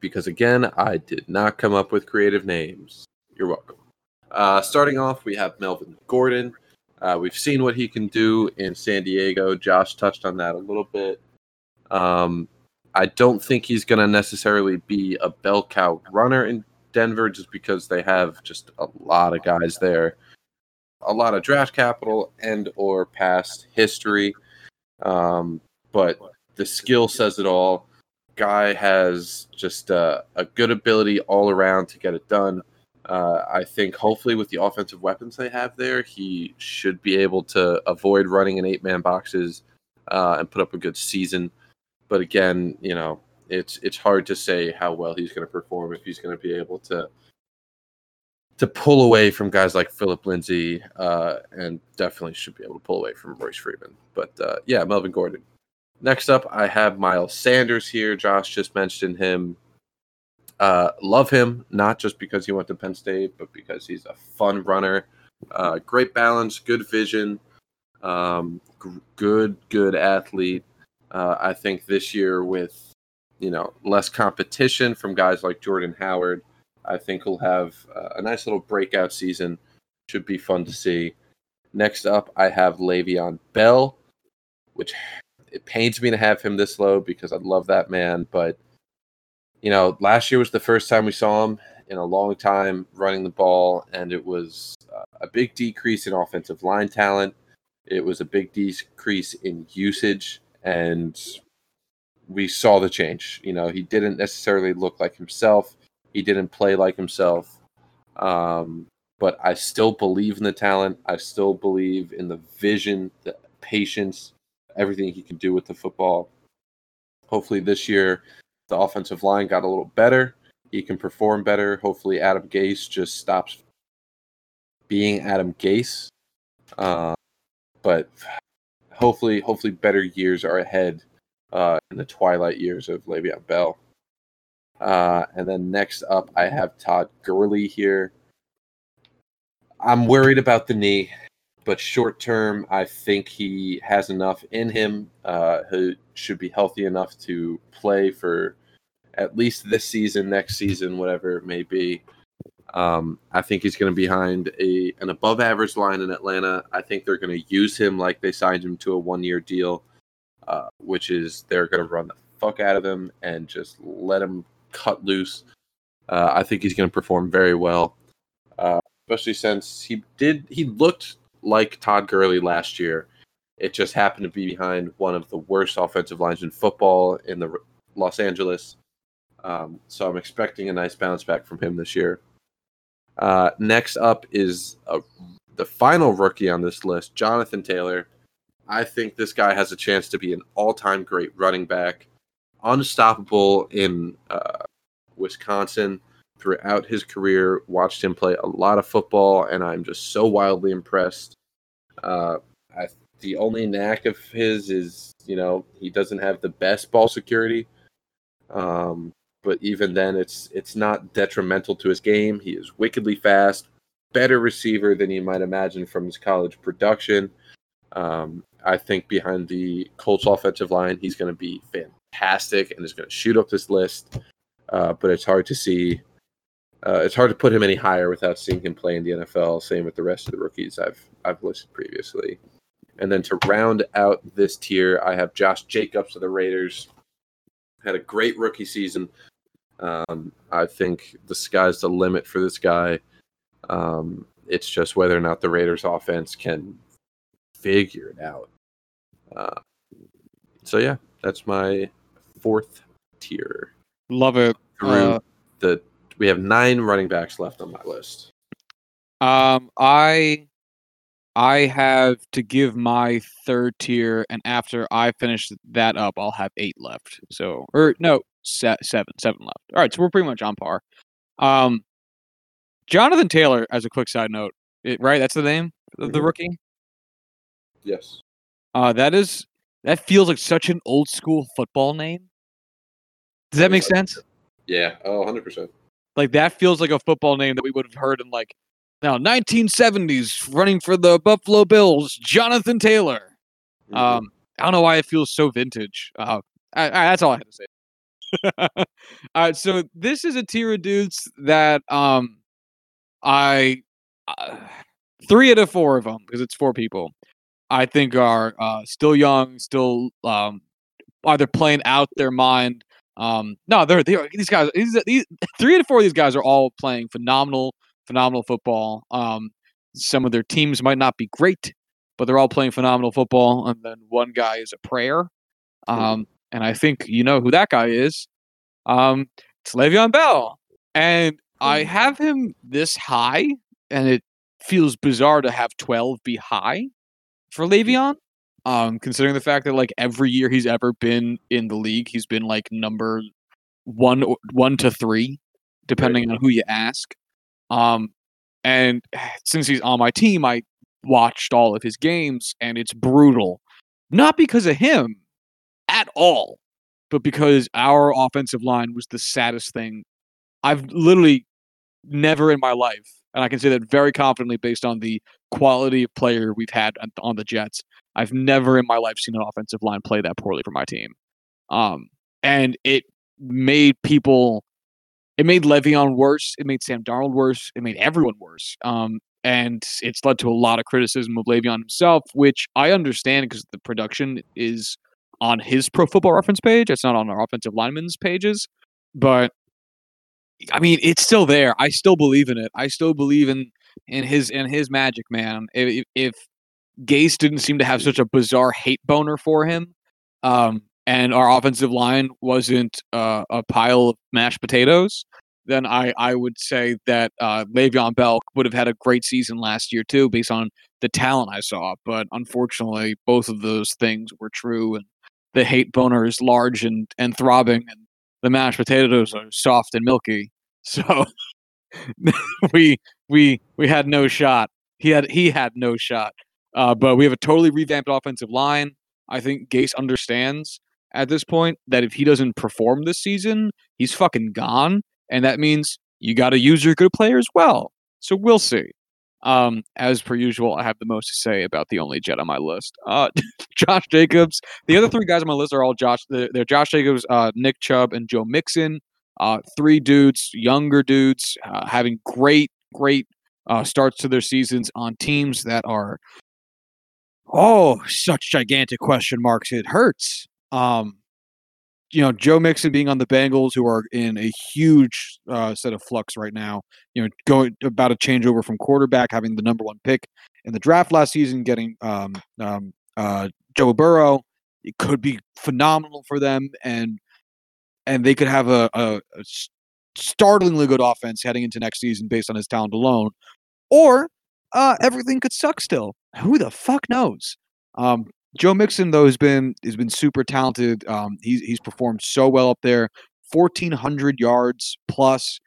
because again, I did not come up with creative names. You're welcome. Uh, starting off, we have Melvin Gordon. Uh, we've seen what he can do in San Diego. Josh touched on that a little bit. Um, I don't think he's going to necessarily be a bell cow runner in Denver just because they have just a lot of guys there, a lot of draft capital and or past history. Um, but the skill says it all. Guy has just uh, a good ability all around to get it done. Uh, I think hopefully with the offensive weapons they have there, he should be able to avoid running in eight man boxes uh, and put up a good season. But again, you know, it's it's hard to say how well he's going to perform if he's going to be able to to pull away from guys like Philip Lindsay, uh, and definitely should be able to pull away from Royce Freeman. But uh, yeah, Melvin Gordon. Next up, I have Miles Sanders here. Josh just mentioned him. Uh, love him not just because he went to Penn State, but because he's a fun runner. Uh, great balance, good vision, um, g- good good athlete. Uh, I think this year with you know less competition from guys like Jordan Howard, I think he'll have uh, a nice little breakout season. Should be fun to see. Next up, I have Le'Veon Bell, which it pains me to have him this low because I love that man. But you know, last year was the first time we saw him in a long time running the ball, and it was uh, a big decrease in offensive line talent. It was a big decrease in usage and we saw the change. You know, he didn't necessarily look like himself. He didn't play like himself. Um, but I still believe in the talent. I still believe in the vision, the patience, everything he can do with the football. Hopefully, this year the offensive line got a little better. He can perform better. Hopefully, Adam Gase just stops being Adam Gase. Uh, but hopefully, hopefully, better years are ahead uh, in the twilight years of Le'Veon Bell. Uh, and then next up, I have Todd Gurley here. I'm worried about the knee, but short term, I think he has enough in him. Uh, he should be healthy enough to play for at least this season, next season, whatever it may be. Um, I think he's going to be behind a an above average line in Atlanta. I think they're going to use him like they signed him to a one year deal, uh, which is they're going to run the fuck out of him and just let him cut loose. Uh, I think he's going to perform very well, uh, especially since he did he looked like Todd Gurley last year. It just happened to be behind one of the worst offensive lines in football in the Los Angeles. Um, so I'm expecting a nice bounce back from him this year. Uh, next up is a, the final rookie on this list, Jonathan Taylor. I think this guy has a chance to be an all-time great running back, unstoppable in uh, Wisconsin throughout his career. Watched him play a lot of football, and I'm just so wildly impressed. Uh, I, the only knack of his is, you know, he doesn't have the best ball security. Um, but even then, it's it's not detrimental to his game. He is wickedly fast, better receiver than you might imagine from his college production. Um, I think behind the Colts offensive line, he's going to be fantastic and is going to shoot up this list. Uh, but it's hard to see. Uh, it's hard to put him any higher without seeing him play in the NFL. Same with the rest of the rookies I've I've listed previously. And then to round out this tier, I have Josh Jacobs of the Raiders. Had a great rookie season. Um, I think the sky's the limit for this guy. Um, it's just whether or not the Raiders offense can figure it out. Uh, so yeah, that's my fourth tier. Love it. Uh, the we have nine running backs left on my list. Um, I I have to give my third tier, and after I finish that up, I'll have eight left. So, or no, se- seven, seven left. All right, so we're pretty much on par. Um, Jonathan Taylor, as a quick side note, it, right? That's the name of the mm-hmm. rookie. Yes. Uh, that is that feels like such an old school football name. Does that make sense? Yeah. Oh, 100 percent. Like that feels like a football name that we would have heard in like now 1970s, running for the Buffalo Bills, Jonathan Taylor. Mm-hmm. Um, I don't know why it feels so vintage. Uh, I, I, that's all I had to say. All right, so this is a tier of dudes that um I uh, three out of four of them because it's four people. I think are uh, still young, still um, either playing out their mind. Um, no, they're, they are these guys. These, these three out of four of these guys are all playing phenomenal, phenomenal football. Um, some of their teams might not be great, but they're all playing phenomenal football. And then one guy is a prayer. Um, and I think you know who that guy is. Um, it's Le'Veon Bell, and I have him this high, and it feels bizarre to have twelve be high for Le'Veon. Um, considering the fact that like every year he's ever been in the league, he's been like number one, one to three, depending right. on who you ask. Um, and since he's on my team, I watched all of his games, and it's brutal. Not because of him, at all, but because our offensive line was the saddest thing I've literally never in my life, and I can say that very confidently based on the quality of player we've had on the Jets. I've never in my life seen an offensive line play that poorly for my team. Um, and it made people, it made Le'Veon worse. It made Sam Darnold worse. It made everyone worse. Um, and it's led to a lot of criticism of Le'Veon himself, which I understand because the production is on his Pro Football Reference page. It's not on our offensive linemen's pages, but I mean, it's still there. I still believe in it. I still believe in in his in his magic, man. If, if Gase didn't seem to have such a bizarre hate boner for him, um, and our offensive line wasn't uh, a pile of mashed potatoes, then I, I would say that uh, Le'Veon Bell would have had a great season last year too, based on the talent I saw. But unfortunately, both of those things were true, and the hate boner is large and, and throbbing, and the mashed potatoes are soft and milky. So we we we had no shot. He had he had no shot. Uh, but we have a totally revamped offensive line. I think Gase understands at this point that if he doesn't perform this season, he's fucking gone, and that means you got to use your good players well. So we'll see. Um, as per usual, I have the most to say about the only Jet on my list. Uh, Josh Jacobs. The other three guys on my list are all Josh. They're Josh Jacobs, uh, Nick Chubb, and Joe Mixon. Uh, three dudes, younger dudes, uh, having great, great uh, starts to their seasons on teams that are, oh, such gigantic question marks. It hurts. Um, you know, Joe Mixon being on the Bengals, who are in a huge uh, set of flux right now. You know, going about a changeover from quarterback, having the number one pick in the draft last season, getting um, um, uh, Joe Burrow. It could be phenomenal for them, and and they could have a, a, a startlingly good offense heading into next season based on his talent alone, or uh, everything could suck still. Who the fuck knows? Um, Joe Mixon though has been has been super talented. Um, he's he's performed so well up there. Fourteen hundred yards plus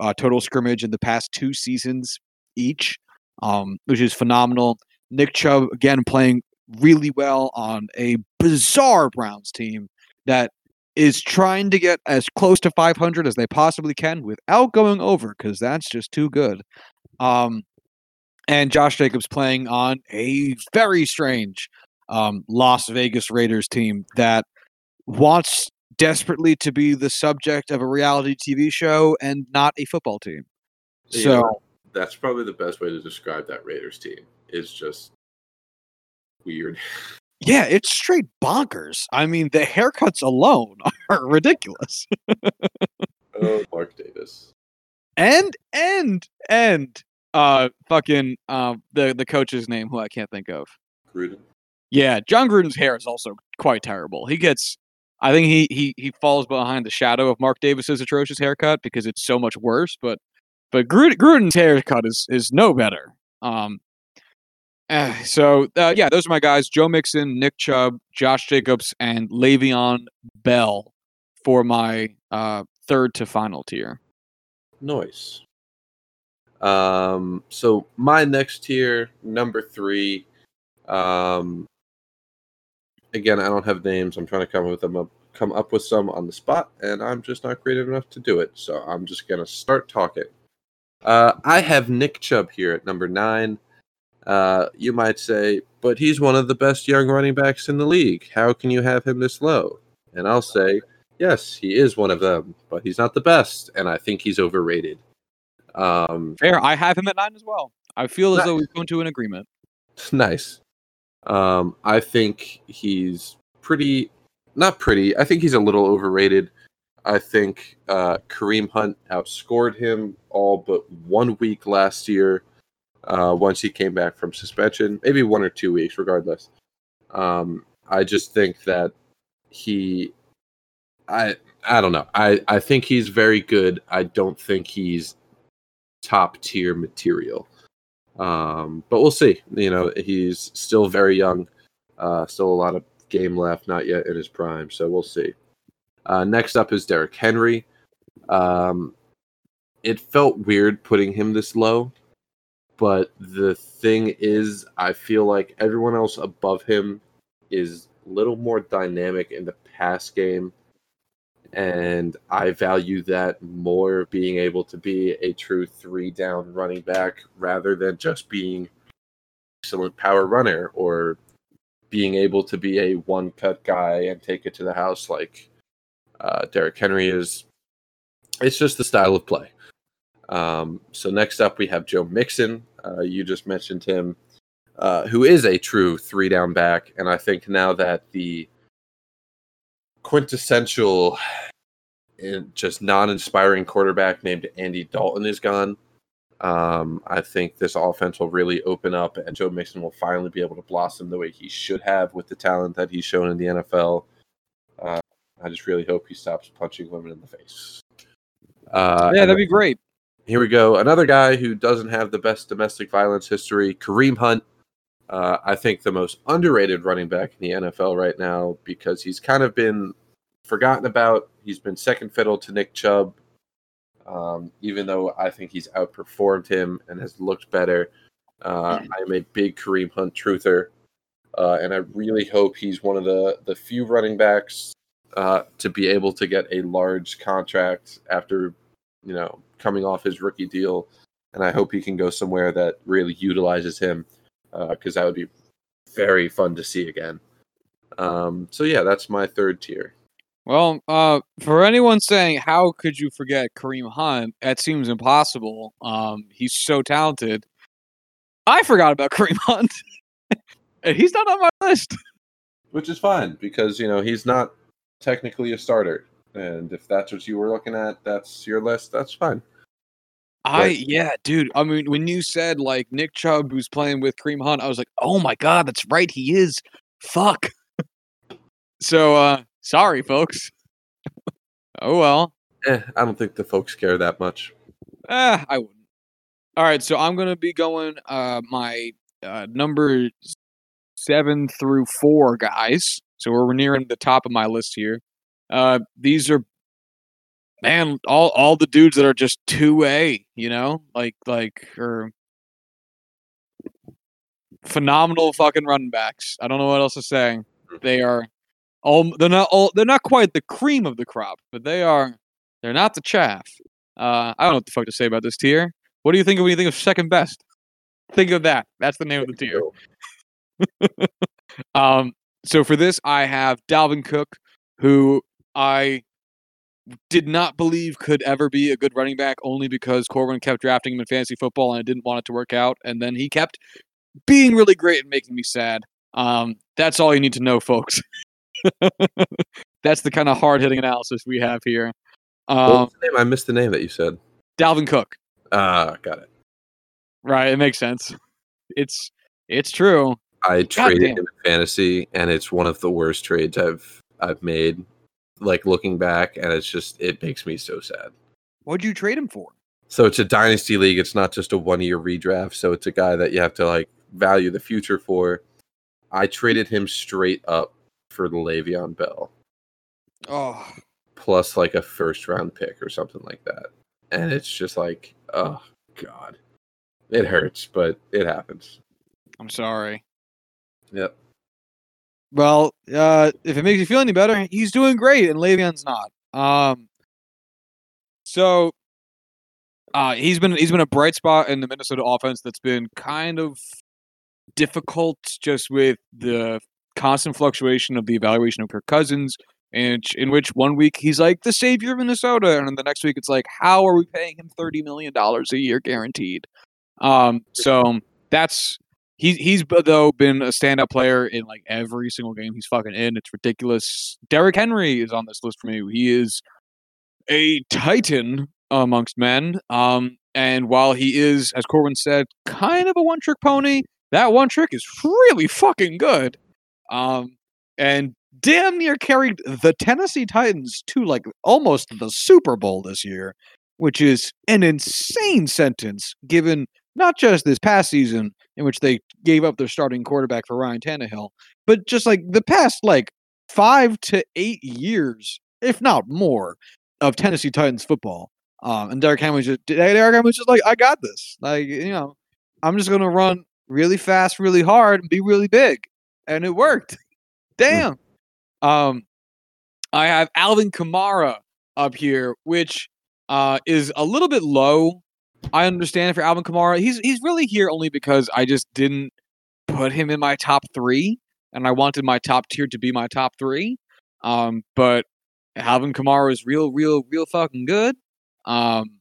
uh, total scrimmage in the past two seasons each, um, which is phenomenal. Nick Chubb again playing really well on a bizarre Browns team that is trying to get as close to 500 as they possibly can without going over because that's just too good. Um, and Josh Jacobs playing on a very strange um, Las Vegas Raiders team that wants desperately to be the subject of a reality TV show and not a football team. So that's probably the best way to describe that Raiders team. Is just weird. Yeah, it's straight bonkers. I mean, the haircuts alone are ridiculous. oh, Mark Davis. And and and uh fucking uh the the coach's name who I can't think of. Gruden. Yeah, Jon Gruden's hair is also quite terrible. He gets I think he he he falls behind the shadow of Mark Davis's atrocious haircut because it's so much worse, but but Gruden, Gruden's haircut is is no better. Um uh, so uh, yeah, those are my guys: Joe Mixon, Nick Chubb, Josh Jacobs, and Le'Veon Bell for my uh, third to final tier. Nice. Um, so my next tier, number three. Um, again, I don't have names. I'm trying to come with them up, come up with some on the spot, and I'm just not creative enough to do it. So I'm just gonna start talking. Uh, I have Nick Chubb here at number nine. Uh, you might say, but he's one of the best young running backs in the league. How can you have him this low? And I'll say, yes, he is one of them, but he's not the best, and I think he's overrated. Um, Fair. I have him at nine as well. I feel as nice. though we've come to an agreement. Nice. Um, I think he's pretty, not pretty. I think he's a little overrated. I think uh, Kareem Hunt outscored him all but one week last year uh, once he came back from suspension, maybe one or two weeks, regardless. Um, I just think that he, I, I don't know. I, I think he's very good. I don't think he's top tier material. Um, but we'll see. You know, he's still very young, uh, still a lot of game left, not yet in his prime. So we'll see. Uh, next up is Derrick Henry. Um, it felt weird putting him this low but the thing is, I feel like everyone else above him is a little more dynamic in the pass game. And I value that more being able to be a true three down running back rather than just being excellent power runner or being able to be a one cut guy and take it to the house like uh, Derrick Henry is. It's just the style of play. Um, so next up, we have Joe Mixon. Uh, you just mentioned him, uh, who is a true three down back, and I think now that the quintessential and just non-inspiring quarterback named Andy Dalton is gone. Um, I think this offense will really open up, and Joe Mixon will finally be able to blossom the way he should have with the talent that he's shown in the NFL. Uh, I just really hope he stops punching women in the face. Uh, yeah, that'd be great. here we go. Another guy who doesn't have the best domestic violence history, Kareem Hunt. Uh, I think the most underrated running back in the NFL right now because he's kind of been forgotten about. He's been second fiddle to Nick Chubb, um, even though I think he's outperformed him and has looked better. Uh, I'm a big Kareem Hunt truther, uh, and I really hope he's one of the the few running backs uh, to be able to get a large contract after you know coming off his rookie deal, and I hope he can go somewhere that really utilizes him because that would be very fun to see again. Um, so yeah, that's my third tier. Well, uh, for anyone saying how could you forget Kareem Hunt, that seems impossible. Um, he's so talented. I forgot about Kareem Hunt, and he's not on my list. which is fine because you know he's not technically a starter, and if that's what you were looking at, that's your list. That's fine. I Right. yeah, dude. I mean, when you said like Nick Chubb who's playing with Kareem Hunt, I was like, oh my god, that's right, he is. Fuck. so, uh, sorry, folks. oh well. Eh, I don't think the folks care that much. Eh, I wouldn't. All right, so I'm gonna be going uh my uh number seven through four guys. So we're nearing the top of my list here. Uh these are man, all all the dudes that are just two A, you know? Like like or phenomenal fucking running backs. I don't know what else to say. They are all they're not all they're not quite the cream of the crop, but they are they're not the chaff. Uh, I don't know what the fuck to say about this tier. What do you think of when you think of second best? Think of that. That's the name of the tier. Um, so for this, I have Dalvin Cook, who I did not believe could ever be a good running back, only because Corbin kept drafting him in fantasy football, and I didn't want it to work out. And then he kept being really great and making me sad. Um, that's all you need to know, folks. that's the kind of hard hitting analysis we have here. Um, name? I missed the name that you said. Dalvin Cook. Ah, got it. Right, it makes sense. It's it's true. I traded damn. him in fantasy, and it's one of the worst trades I've I've made. Like looking back, and it's just it makes me so sad. What'd you trade him for? So it's a dynasty league. It's not just a one year redraft. So it's a guy that you have to like value the future for. I traded him straight up for the Le'Veon Bell, Oh, plus like a first round pick or something like that. And it's just like, oh god, it hurts, but it happens. I'm sorry. Yep. Well, uh, if it makes you feel any better, he's doing great, and Le'Veon's not. Um, so, uh, he's been he's been a bright spot in the Minnesota offense that's been kind of difficult, just with the constant fluctuation of the evaluation of Kirk Cousins, and in which one week he's like the savior of Minnesota, and then the next week it's like, how are we paying him thirty million dollars a year guaranteed? Um, so that's He's he's though been a standout player in like every single game he's fucking in. It's ridiculous. Derrick Henry is on this list for me. He is a titan amongst men. Um, and while he is, as Corwin said, kind of a one trick pony, that one trick is really fucking good. Um, and damn near carried the Tennessee Titans to like almost the Super Bowl this year, which is an insane sentence given not just this past season in which they gave up their starting quarterback for Ryan Tannehill, but just like the past like five to eight years, if not more, of Tennessee Titans football. Um, and Derrick Henry was just Derrick Henry was just like, I got this. Like you know, I'm just gonna run really fast, really hard, and be really big, and it worked. Damn. Um, I have Alvin Kamara up here, which uh is a little bit low I understand for Alvin Kamara. He's he's really here only because I just didn't put him in my top three, and I wanted my top tier to be my top three. Um, but Alvin Kamara is real, real, real fucking good. Um,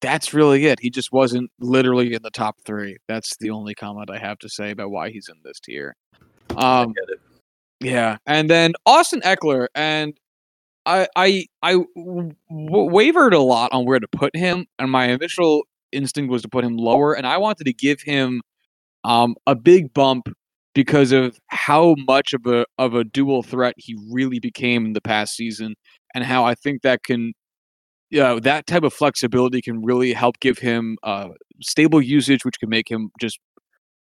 that's really it. He just wasn't literally in the top three. That's the only comment I have to say about why he's in this tier. I Um, get it. yeah, and then Austin Ekeler, and I wavered a lot on where to put him, and my initial instinct was to put him lower, and I wanted to give him um a big bump because of how much of a of a dual threat he really became in the past season, and how I think that can, you know, that type of flexibility can really help give him uh, stable usage, which can make him just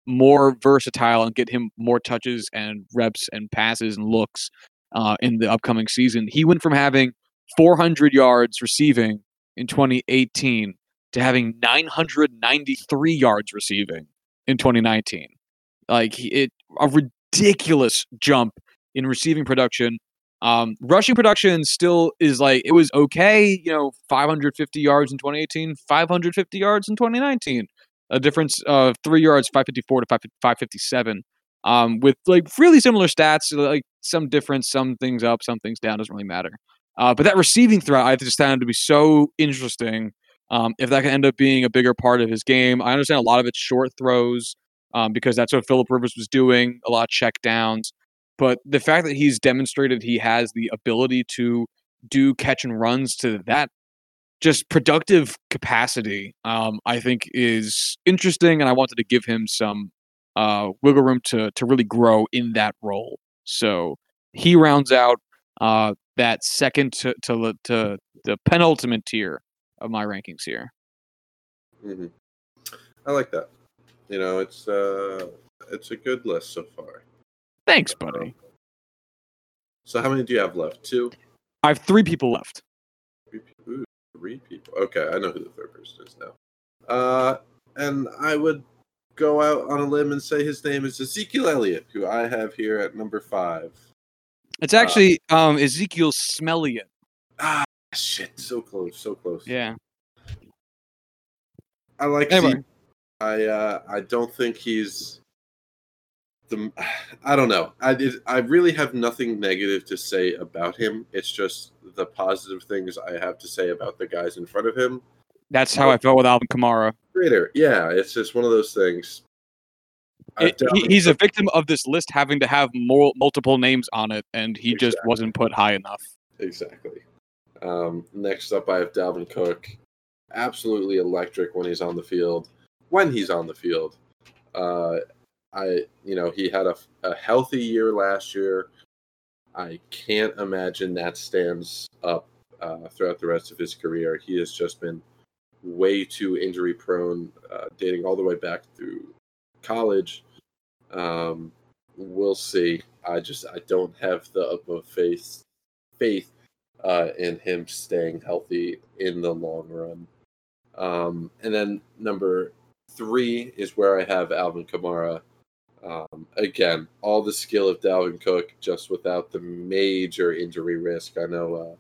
more versatile and get him more touches and reps and passes and looks uh, in the upcoming season. He went from having 400 yards receiving in 2018 to having 993 yards receiving in 2019. Like it, a ridiculous jump in receiving production. Um, rushing production still is like it was okay, you know, 550 yards in 2018, 550 yards in 2019. A difference of three yards, 554 to 557. Um, with like really similar stats, like some difference, some things up, some things down, doesn't really matter. Uh, but that receiving threat, I just found to be so interesting. Um, if that can end up being a bigger part of his game, I understand a lot of it's short throws um, because that's what Philip Rivers was doing, a lot of check downs. But the fact that he's demonstrated he has the ability to do catch and runs to that just productive capacity, um, I think is interesting, and I wanted to give him some uh, wiggle room to to really grow in that role. So he rounds out uh, that second to, to to the penultimate tier of my rankings here. Mm-hmm. I like that. You know, it's uh, it's a good list so far. Thanks, buddy. So how many do you have left? Two. I have three people left. Three, Ooh, three people. Okay, I know who the third person is now. Uh, and I would go out on a limb and say his name is Ezekiel Elliott, who I have here at number five. It's actually uh, um, Ezekiel Smelliot. Ah, shit! So close, so close. Yeah. I like. Anyway. I uh, I don't think he's the. I don't know. I did. I really have nothing negative to say about him. It's just the positive things I have to say about the guys in front of him. That's how I felt with Alvin Kamara. Greater, yeah. It's just one of those things. It, he, he's a victim of this list having to have more multiple names on it, and he exactly. just wasn't put high enough. Exactly. Um, next up, I have Dalvin Cook. Absolutely electric when he's on the field. When he's on the field, uh, I you know he had a, a healthy year last year. I can't imagine that stands up uh, throughout the rest of his career. He has just been way too injury prone, uh, dating all the way back through college. Um, we'll see. I just I don't have the utmost faith faith uh, in him staying healthy in the long run. Um, and then number three is where I have Alvin Kamara. Um, again, all the skill of Dalvin Cook, just without the major injury risk. I know uh,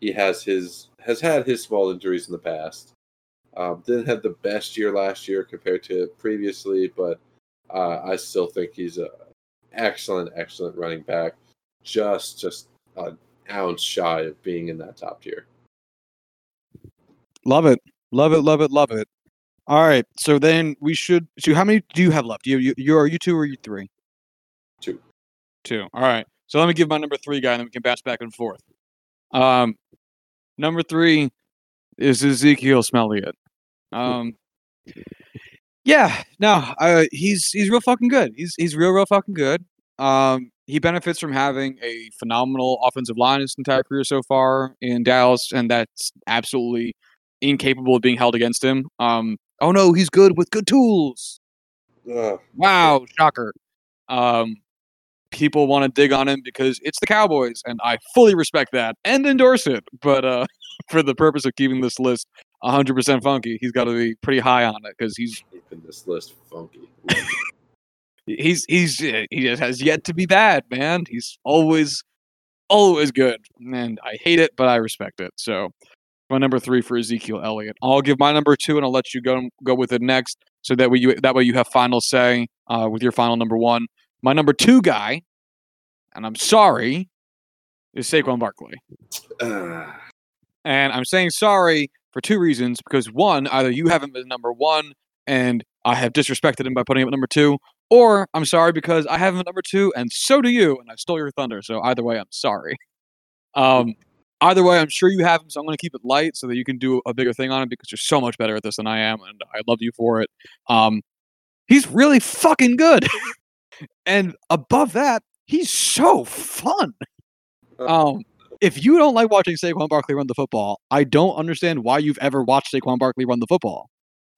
he has his has had his small injuries in the past. Um, didn't have the best year last year compared to previously, but uh, I still think he's an excellent, excellent running back. Just, just an ounce shy of being in that top tier. Love it, love it, love it, love it. All right, so then we should. So how many do you have left? You, you, you are you two or you three? Two. Two. All right. So let me give my number three guy, and then we can bounce back and forth. Um, number three is Ezekiel Smelliot. Um, yeah, no, uh, he's he's real fucking good. He's he's real real fucking good. Um, he benefits from having a phenomenal offensive line his entire career so far in Dallas, and that's absolutely incapable of being held against him. Um, oh no, he's good with good tools. Uh, wow, shocker. Um, people want to dig on him because it's the Cowboys, and I fully respect that and endorse it. But uh, for the purpose of keeping this list 100% funky, he's got to be pretty high on it because he's keeping this list funky. he's he's uh, he just has yet to be bad, man. He's always always good, and I hate it, but I respect it. So my number three for Ezekiel Elliott. I'll give my number two, and I'll let you go go with it next, so that way you that way you have final say uh, with your final number one. My number two guy, and I'm sorry, is Saquon Barkley. Uh. And I'm saying sorry for two reasons. Because one, either you haven't been number one and I have disrespected him by putting him at number two, or I'm sorry because I have him at number two and so do you, and I stole your thunder. So either way, I'm sorry. Um, either way, I'm sure you have him, so I'm going to keep it light so that you can do a bigger thing on it because you're so much better at this than I am, and I love you for it. Um, he's really fucking good. and above that, he's so fun. Uh, Um, if you don't like watching Saquon Barkley run the football, I don't understand why you've ever watched Saquon Barkley run the football.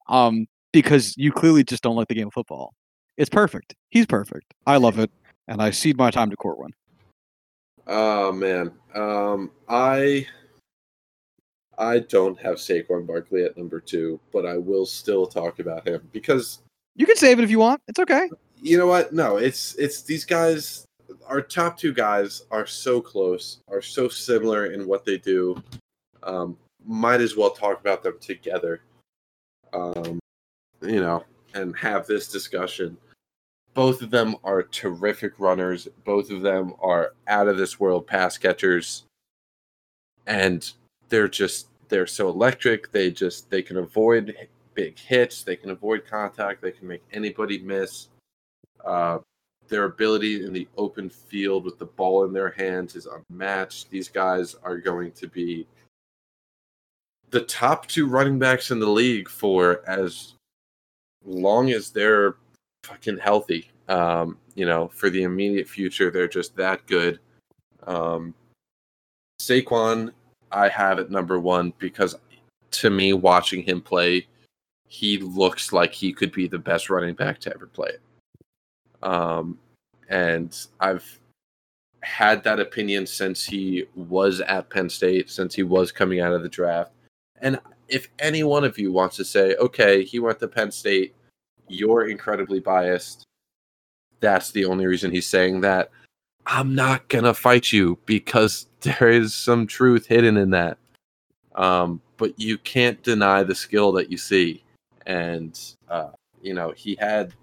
Um, because you clearly just don't like the game of football. It's perfect. He's perfect. I love it, and I cede my time to Corwin. Oh man, um, I I don't have Saquon Barkley at number two, but I will still talk about him because You can save it if you want. It's okay. you know what? No, it's it's these guys. Our top two guys are so close, are so similar in what they do. Um, might as well talk about them together. Um, you know, and have this discussion. Both of them are terrific runners. Both of them are out of this world pass catchers, and they're just they're so electric. They just they can avoid big hits. They can avoid contact. They can make anybody miss. Uh, their ability in the open field with the ball in their hands is unmatched. These guys are going to be the top two running backs in the league for as long as they're fucking healthy. Um, you know, for the immediate future, they're just that good. Um, Saquon, I have at number one because to me, watching him play, he looks like he could be the best running back to ever play it. Um, and I've had that opinion since he was at Penn State, since he was coming out of the draft. And if any one of you wants to say, okay, he went to Penn State, you're incredibly biased. That's the only reason he's saying that. I'm not gonna fight you because there is some truth hidden in that. Um, but you can't deny the skill that you see. And uh, you know, he had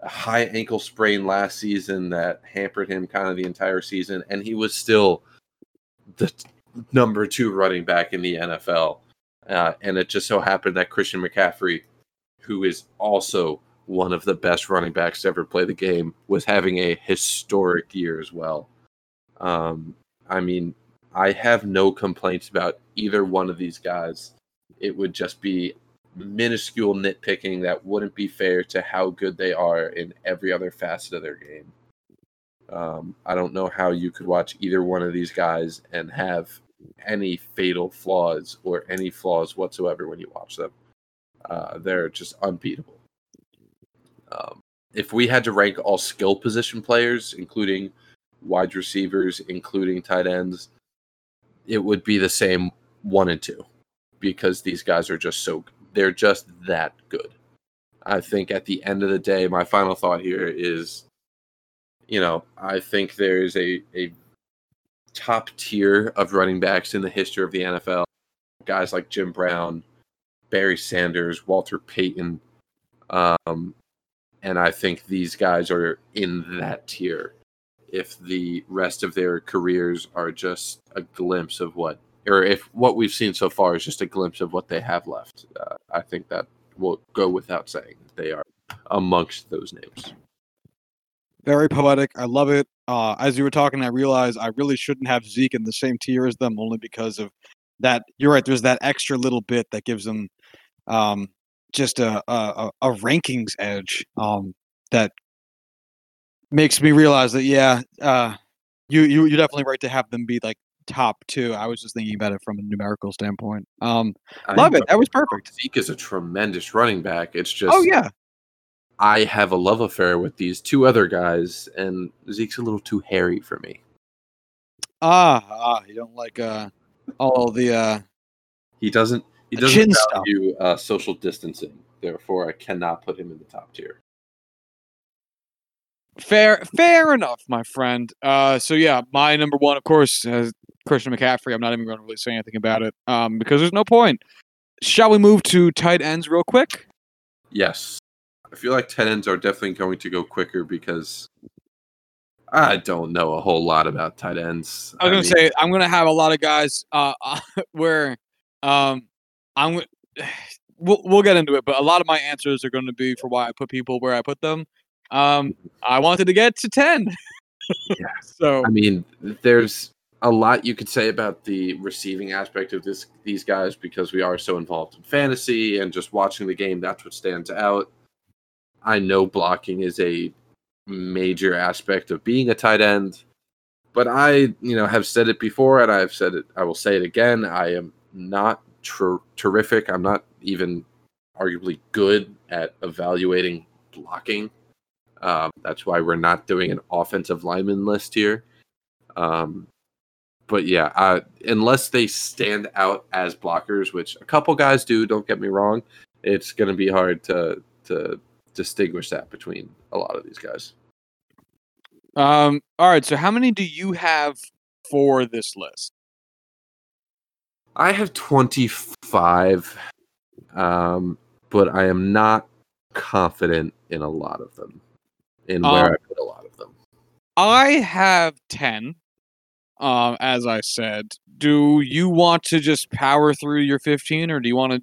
a high ankle sprain last season that hampered him kind of the entire season, and he was still the number two running back in the NFL. Uh, and it just so happened that Christian McCaffrey, who is also one of the best running backs to ever play the game, was having a historic year as well. Um, I mean, I have no complaints about either one of these guys. It would just be minuscule nitpicking that wouldn't be fair to how good they are in every other facet of their game. Um, I don't know how you could watch either one of these guys and have any fatal flaws or any flaws whatsoever when you watch them. Uh, they're just unbeatable. Um, if we had to rank all skill position players, including wide receivers, including tight ends, it would be the same one and two because these guys are just so they're just that good. I think at the end of the day, my final thought here is, you know, I think there's a a top tier of running backs in the history of the NFL. Guys like Jim Brown, Barry Sanders, Walter Payton, um, and I think these guys are in that tier. If the rest of their careers are just a glimpse of what, or if what we've seen so far is just a glimpse of what they have left, uh, I think that will go without saying. They are amongst those names. Very poetic. I love it. Uh, as you were talking, I realized I really shouldn't have Zeke in the same tier as them, only because of that. You're right. There's that extra little bit that gives them um, just a, a a rankings edge um, that makes me realize that yeah, uh, you you you're definitely right to have them be like top two. I was just thinking about it from a numerical standpoint. Um, love it. That was perfect. Zeke is a tremendous running back. It's just Oh yeah, I have a love affair with these two other guys, and Zeke's a little too hairy for me. ah, ah you don't like uh all the uh He doesn't. He doesn't value uh, social distancing. Therefore, I cannot put him in the top tier. Fair, fair enough, my friend. Uh, so yeah, my number one, of course, is Christian McCaffrey. I'm not even going to really say anything about it, um, because there's no point. Shall we move to tight ends real quick? Yes, I feel like tight ends are definitely going to go quicker because I don't know a whole lot about tight ends. I was going to say I'm going to have a lot of guys uh, where um, I'm. We'll we'll get into it, but a lot of my answers are going to be for why I put people where I put them. Um, I wanted to get to ten, Yeah. so I mean, there's a lot you could say about the receiving aspect of this these guys because we are so involved in fantasy and just watching the game. That's what stands out. I know blocking is a major aspect of being a tight end. But I, you know, have said it before, and I've said it. I will say it again. I am not ter- terrific. I'm not even arguably good at evaluating blocking. Um, that's why we're not doing an offensive lineman list here. Um, but yeah, uh, unless they stand out as blockers, which a couple guys do, don't get me wrong, it's going to be hard to to distinguish that between a lot of these guys. Um, all right. So, how many do you have for this list? I have 25, um, but I am not confident in a lot of them, in where Um, I put a lot of them. I have 10. Um, as I said, do you want to just power through your 15 or do you want to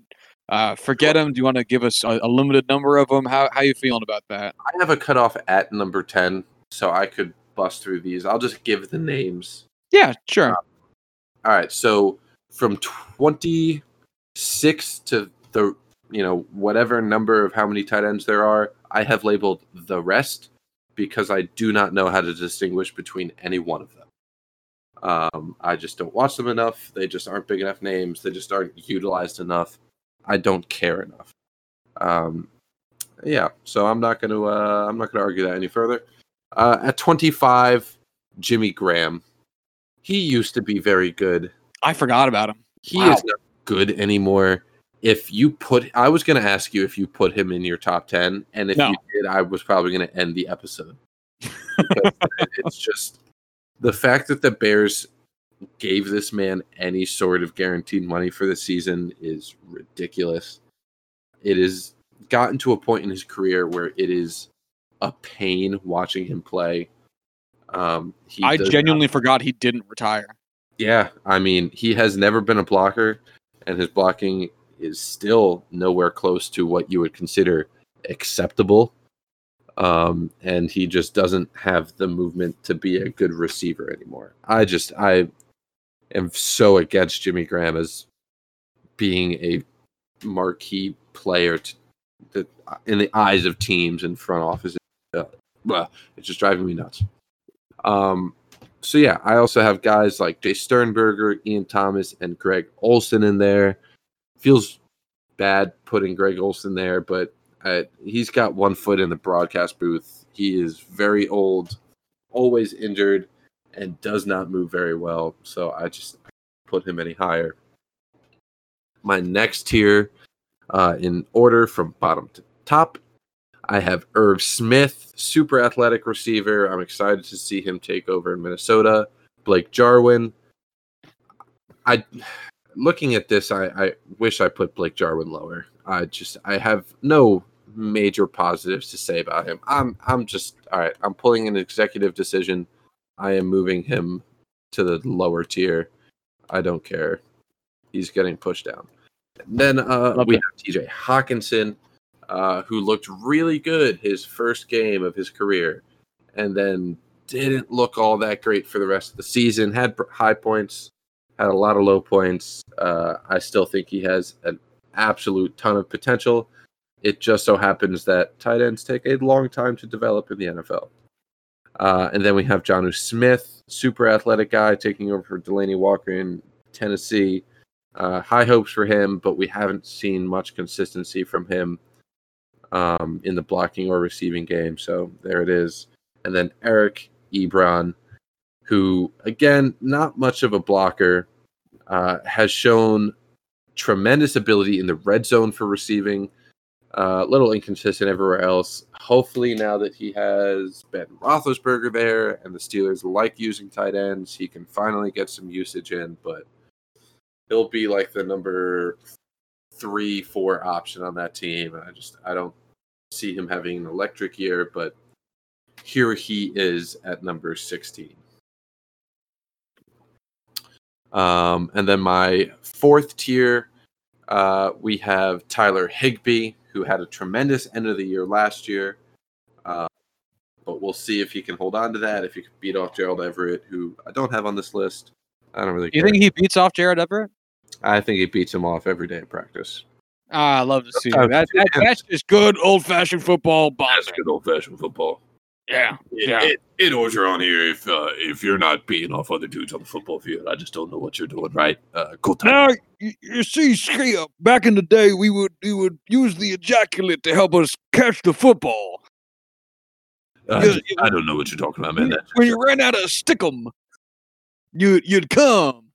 uh, forget them? Do you want to give us a, a limited number of them? How, how you feeling about that? I have a cutoff at number 10, so I could bust through these. I'll just give the names. Yeah, sure. All right, so from 26 to the you know whatever number of how many tight ends there are, I have labeled the rest because I do not know how to distinguish between any one of them. Um, I just don't watch them enough. They just aren't big enough names. They just aren't utilized enough. I don't care enough. Um, yeah, so I'm not going to uh, I'm not going to argue that any further. Uh, at 25, Jimmy Graham. He used to be very good. I forgot about him. He Wow. is not good anymore. If you put, I was going to ask you if you put him in your top 10, and if No. you did, I was probably going to end the episode. It's just the fact that the Bears gave this man any sort of guaranteed money for the season is ridiculous. It has gotten to a point in his career where it is a pain watching him play. Um, he I does not- genuinely forgot he didn't retire. yeah, I mean, he has never been a blocker, and his blocking is still nowhere close to what you would consider acceptable. Um, and he just doesn't have the movement to be a good receiver anymore. I just, I am so against Jimmy Graham as being a marquee player to, that in the eyes of teams and front office. Uh, it's just driving me nuts. Um, so yeah, I also have guys like Jace Sternberger, Ian Thomas, and Greg Olsen in there. Feels bad putting Greg Olsen there, but he's got one foot in the broadcast booth. He is very old, always injured, and does not move very well. So I just put him any higher. My next tier, uh, in order from bottom to top, I have Irv Smith, super athletic receiver. I'm excited to see him take over in Minnesota. Blake Jarwin. I looking at this, I, I wish I put Blake Jarwin lower. I just I have no major positives to say about him. I'm I'm just all right. I'm pulling an executive decision. I am moving him to the lower tier. I don't care. He's getting pushed down. And then uh, Love we have TJ Hockenson, uh, who looked really good his first game of his career, and then didn't look all that great for the rest of the season. Had high points, had a lot of low points. Uh, I still think he has an absolute ton of potential. It just so happens that tight ends take a long time to develop in the NFL. Uh, and then we have Jonnu Smith, super athletic guy, taking over for Delanie Walker in Tennessee. Uh, high hopes for him, but we haven't seen much consistency from him um, in the blocking or receiving game. So there it is. And then Eric Ebron, who, again, not much of a blocker, uh, has shown tremendous ability in the red zone for receiving. Uh, a little inconsistent everywhere else. Hopefully, now that he has Ben Roethlisberger there and the Steelers like using tight ends, he can finally get some usage in. But he'll be like the number three, four option on that team. And I just I don't see him having an electric year, but here he is at number 16. Um, and then my fourth tier, uh, we have Tyler Higbee, who had a tremendous end of the year last year. Uh, but we'll see if he can hold on to that, if he can beat off Gerald Everett, who I don't have on this list. I don't really You care. think he beats off Gerald Everett? I think he beats him off every day in practice. Ah, I love to see Sometimes that. that that's just good old fashioned football That's good old fashioned football. Yeah, yeah. It, it, it Orgeron here. If uh, if you're not beating off other dudes on the football field, I just don't know what you're doing right. Uh, cool time. Now you, you see, Skip, back in the day, we would we would use the ejaculate to help us catch the football. Just- I don't know what you're talking about, man. When you ran out of stickum, you you'd come.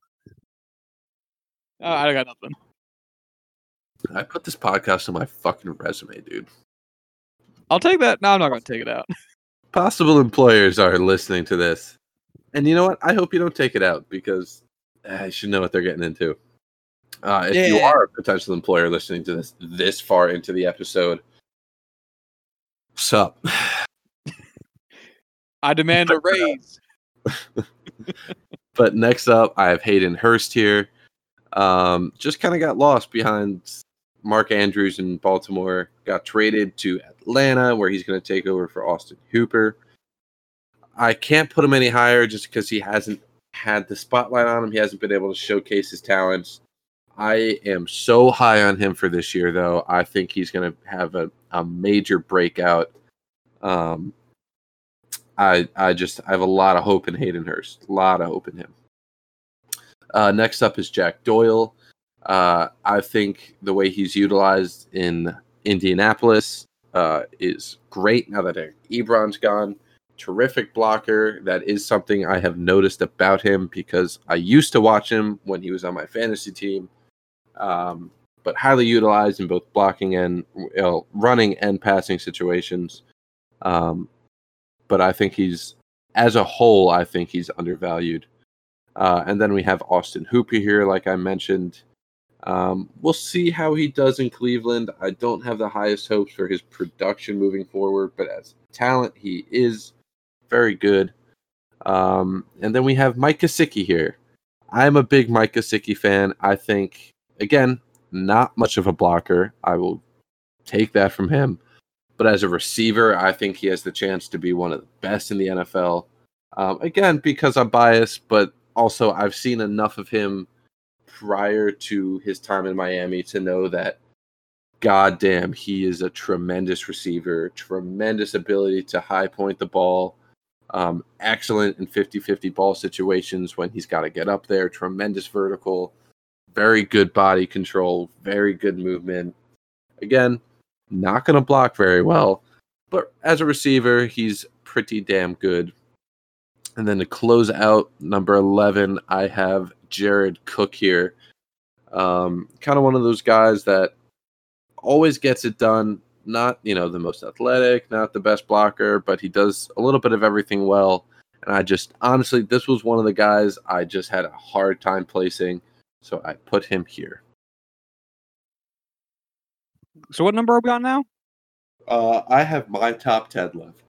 Uh, I got nothing. I put this podcast on my fucking resume, dude. I'll take that. No, I'm not going to take it out. Possible employers are listening to this, and you know what? I hope you don't take it out because I should know what they're getting into. Uh, if you are a potential employer listening to this this far into the episode, sup? I demand a raise. But next up, I have Hayden Hurst here. Um, just kind of got lost behind Mark Andrews in Baltimore. Got traded to Atlanta, where he's going to take over for Austin Hooper. I can't put him any higher just because he hasn't had the spotlight on him. He hasn't been able to showcase his talents. I am so high on him for this year, though. I think he's going to have a, a major breakout. Um, I I just I have a lot of hope in Hayden Hurst. A lot of hope in him. Uh, next up is Jack Doyle. Uh, I think the way he's utilized in Indianapolis uh, is great now that Ebron's gone. Terrific blocker. That is something I have noticed about him because I used to watch him when he was on my fantasy team. Um, but highly utilized in both blocking and you know, running and passing situations. Um, but I think he's, as a whole, I think he's undervalued. Uh, and then we have Austin Hooper here, like I mentioned. Um, we'll see how he does in Cleveland. I don't have the highest hopes for his production moving forward, but as talent, he is very good. Um, and then we have Mike Gesicki here. I'm a big Mike Gesicki fan. I think, again, not much of a blocker. I will take that from him. But as a receiver, I think he has the chance to be one of the best in the NFL. Um, again, because I'm biased, but also I've seen enough of him prior to his time in Miami to know that goddamn he is a tremendous receiver, tremendous ability to high point the ball, um, excellent in 50-50 ball situations when he's got to get up there, tremendous vertical, very good body control, very good movement. Again, not going to block very well, but as a receiver, he's pretty damn good. And then to close out number 11, I have Jared Cook here. Um, kind of one of those guys that always gets it done. Not, you know, the most athletic, not the best blocker, but he does a little bit of everything well. And I just, honestly, this was one of the guys I just had a hard time placing. So I put him here. So what number are we on now? Uh, I have my top 10 left.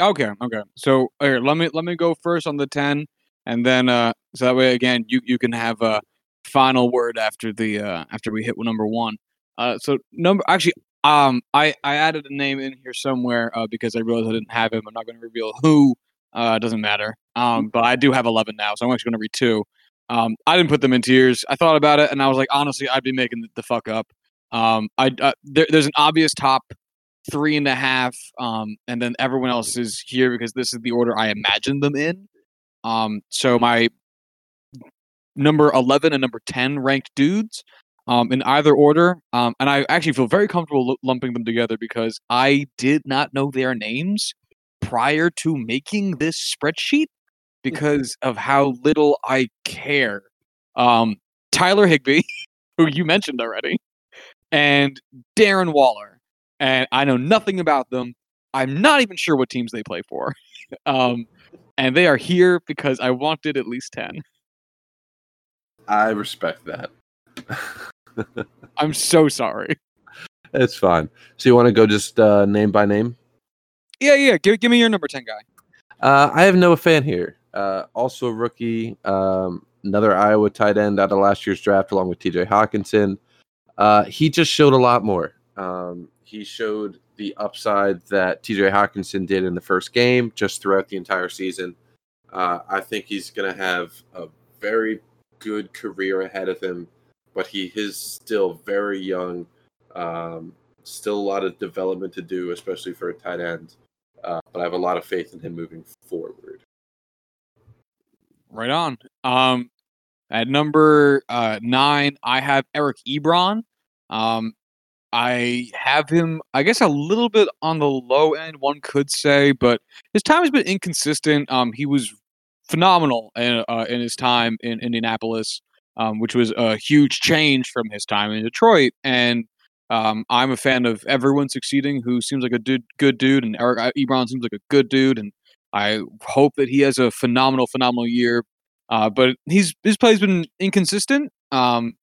Okay, okay. So here, let me let me go first on the ten, and then uh, so that way again you you can have a final word after the uh after we hit number one. Uh, so number actually um I I added a name in here somewhere uh because I realized I didn't have him. I'm not going to reveal who. Uh, doesn't matter. Um, but I do have eleven now, so I'm actually going to read two. Um, I didn't put them in tiers. I thought about it, and I was like, honestly, I'd be making the, the fuck up. Um, I uh, there, there's an obvious top three and a half, um, and then everyone else is here because this is the order I imagined them in. Um, so my number eleven and number ten ranked dudes, um, in either order, um, and I actually feel very comfortable lu- lumping them together because I did not know their names prior to making this spreadsheet because of how little I care. Um, Tyler Higbee, who you mentioned already, and Darren Waller and I know nothing about them. I'm not even sure what teams they play for. um, and they are here because I wanted at least 10. I respect that. I'm so sorry. it's fine. So you want to go just uh, name by name? Yeah, yeah. Give, give me your number 10 guy. Uh, I have Noah Fant here. Uh, also a rookie, um, another Iowa tight end out of last year's draft, along with TJ Hockenson. Uh, he just showed a lot more. Um, he showed the upside that TJ Hockenson did in the first game, just throughout the entire season. Uh, I think he's going to have a very good career ahead of him, but he is still very young. Um, still a lot of development to do, especially for a tight end. uh, but I have a lot of faith in him moving forward. Right on. Um, at number uh, nine, I have Eric Ebron. Um, I have him, I guess, a little bit on the low end, one could say, but his time has been inconsistent. Um, he was phenomenal in, uh, in his time in Indianapolis, um, which was a huge change from his time in Detroit. And um, I'm a fan of everyone succeeding who seems like a dude, good dude, and Eric uh, Ebron seems like a good dude, and I hope that he has a phenomenal, phenomenal year. Uh, but he's his play's been inconsistent. Um,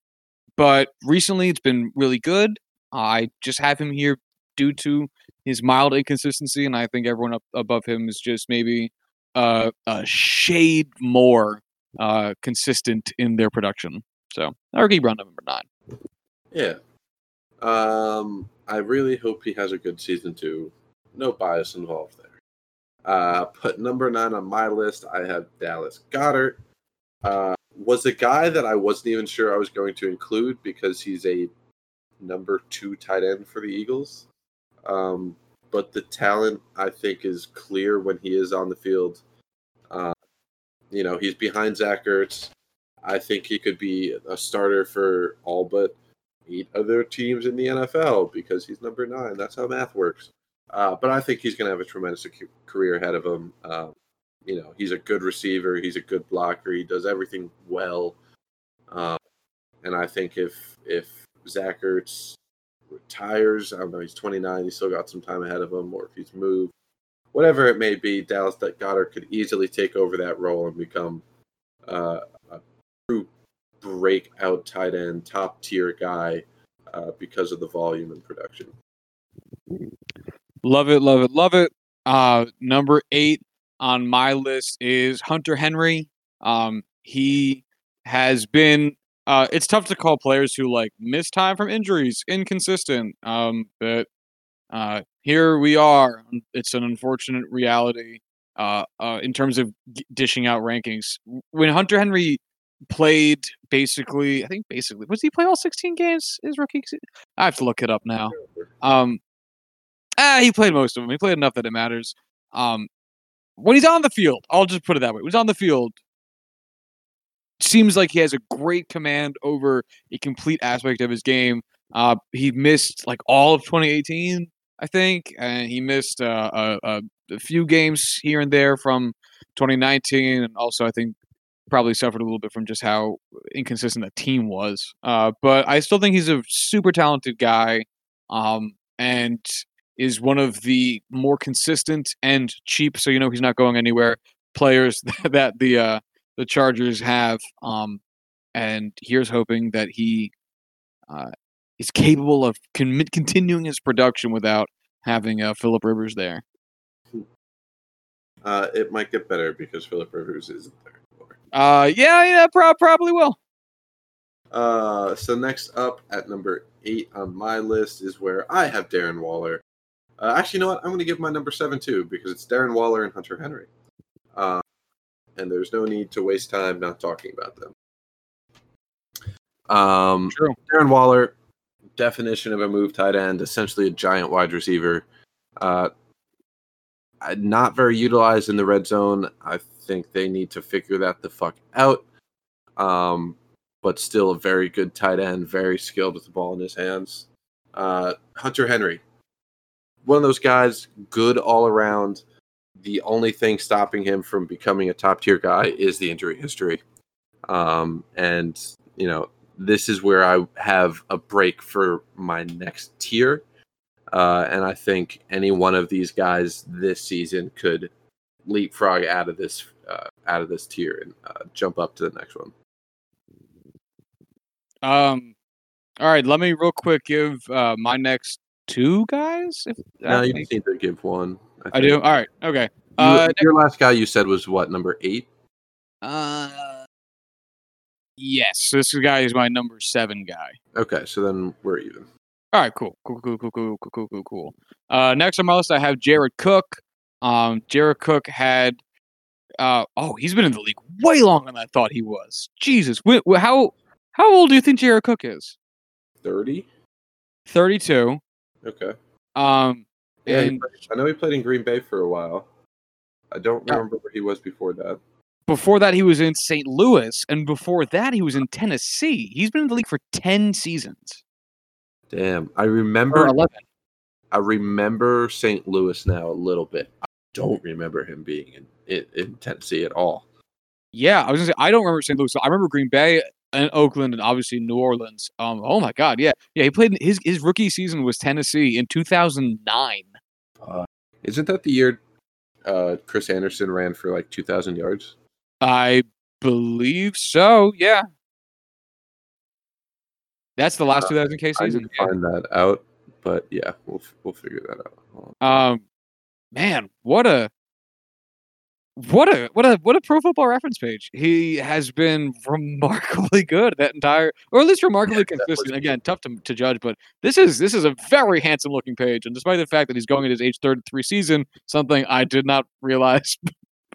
but recently it's been really good. I just have him here due to his mild inconsistency, and I think everyone up above him is just maybe uh, a shade more uh, consistent in their production. So, Eric Ebron, number nine. Yeah. Um, I really hope he has a good season too. No bias involved there. Uh, put number nine on my list. I have Dallas Goedert. Uh, was a guy that I wasn't even sure I was going to include because he's a number two tight end for the Eagles. Um, but the talent I think is clear when he is on the field. You know, he's behind Zach Ertz. I think he could be a starter for all but eight other teams in the NFL because he's number nine. That's how math works. Uh, but I think he's going to have a tremendous career ahead of him. Um, you know, he's a good receiver. He's a good blocker. He does everything well. Um, and I think if if Zach Ertz retires, I don't know, he's 29, he's still got some time ahead of him, or if he's moved, whatever it may be, Dallas Goedert could easily take over that role and become uh, a true breakout tight end, top tier guy uh, because of the volume and production. Love it, love it, love it. Uh, number eight on my list is Hunter Henry. Um, he has been uh, it's tough to call players who like miss time from injuries inconsistent. Um, but uh, here we are. It's an unfortunate reality uh, uh, in terms of g- dishing out rankings. When Hunter Henry played, basically, I think basically, was he play all 16 games? His rookie? I have to look it up now. Um, ah, he played most of them. He played enough that it matters. Um, when he's on the field, I'll just put it that way. When he's on the field, seems like he has a great command over a complete aspect of his game. Uh, he missed like all of 2018, I think, and he missed uh, a, a, few games here and there from 2019, and also I think probably suffered a little bit from just how inconsistent the team was. Uh, but I still think he's a super talented guy, um, and is one of the more consistent and cheap, so you know he's not going anywhere. Players that the uh, the Chargers have. Um, and here's hoping that he uh, is capable of con- continuing his production without having uh, Philip Rivers there. Uh, it might get better because Philip Rivers isn't there anymore. Uh, yeah, yeah, pro- probably will. Uh, so next up at number eight on my list is where I have Darren Waller. Uh, actually, you know what? I'm going to give my number seven too because it's Darren Waller and Hunter Henry. Uh, and there's no need to waste time not talking about them. Um, True. Darren Waller, definition of a move tight end, essentially a giant wide receiver. Uh, not very utilized in the red zone. I think they need to figure that the fuck out. Um, but still a very good tight end, very skilled with the ball in his hands. Uh, Hunter Henry, one of those guys, good all around the only thing stopping him from becoming a top tier guy is the injury history. Um, and, you know, this is where I have a break for my next tier. Uh, and I think any one of these guys this season could leapfrog out of this uh, out of this tier and uh, jump up to the next one. Um, all right, let me real quick give uh, my next two guys. If no, you need to give one. I, I do. All right. Okay. You, uh, your last guy you said was what number eight? Uh, yes. This guy is my number seven guy. Okay, so then we're even. All right. Cool. Cool. Cool. Cool. Cool. Cool. Cool. Cool. Cool. Uh, next on my list, I have Jared Cook. Um, Jared Cook had. Uh, oh, he's been in the league way longer than I thought he was. Jesus, wh- wh- how how old do you think Jared Cook is? Thirty. Thirty-two. Okay. Um, Yeah, And played- I know he played in Green Bay for a while. I don't Yeah. remember where he was before that. Before that, he was in St. Louis, and before that, he was in Tennessee. He's been in the league for ten seasons Damn, I remember. I remember St. Louis now a little bit. I don't remember him being in, in, in Tennessee at all. Yeah, I was gonna say I don't remember St. Louis. I remember Green Bay and Oakland, and obviously New Orleans. Um, oh my God, yeah, yeah. He played his his rookie season was Tennessee in two thousand nine. Isn't that the year uh, Chris Anderson ran for like 2,000 yards? I believe so. Yeah, that's the last Uh, two thousand K I season. didn't find that out, but yeah, we'll we'll figure that out. Um, man, what a what a what a what a pro football reference page. He has been remarkably good that entire, or at least remarkably was consistent. Again, tough to, to judge, but this is this is a very handsome looking page. And despite the fact that he's going at his age thirty three season, something I did not realize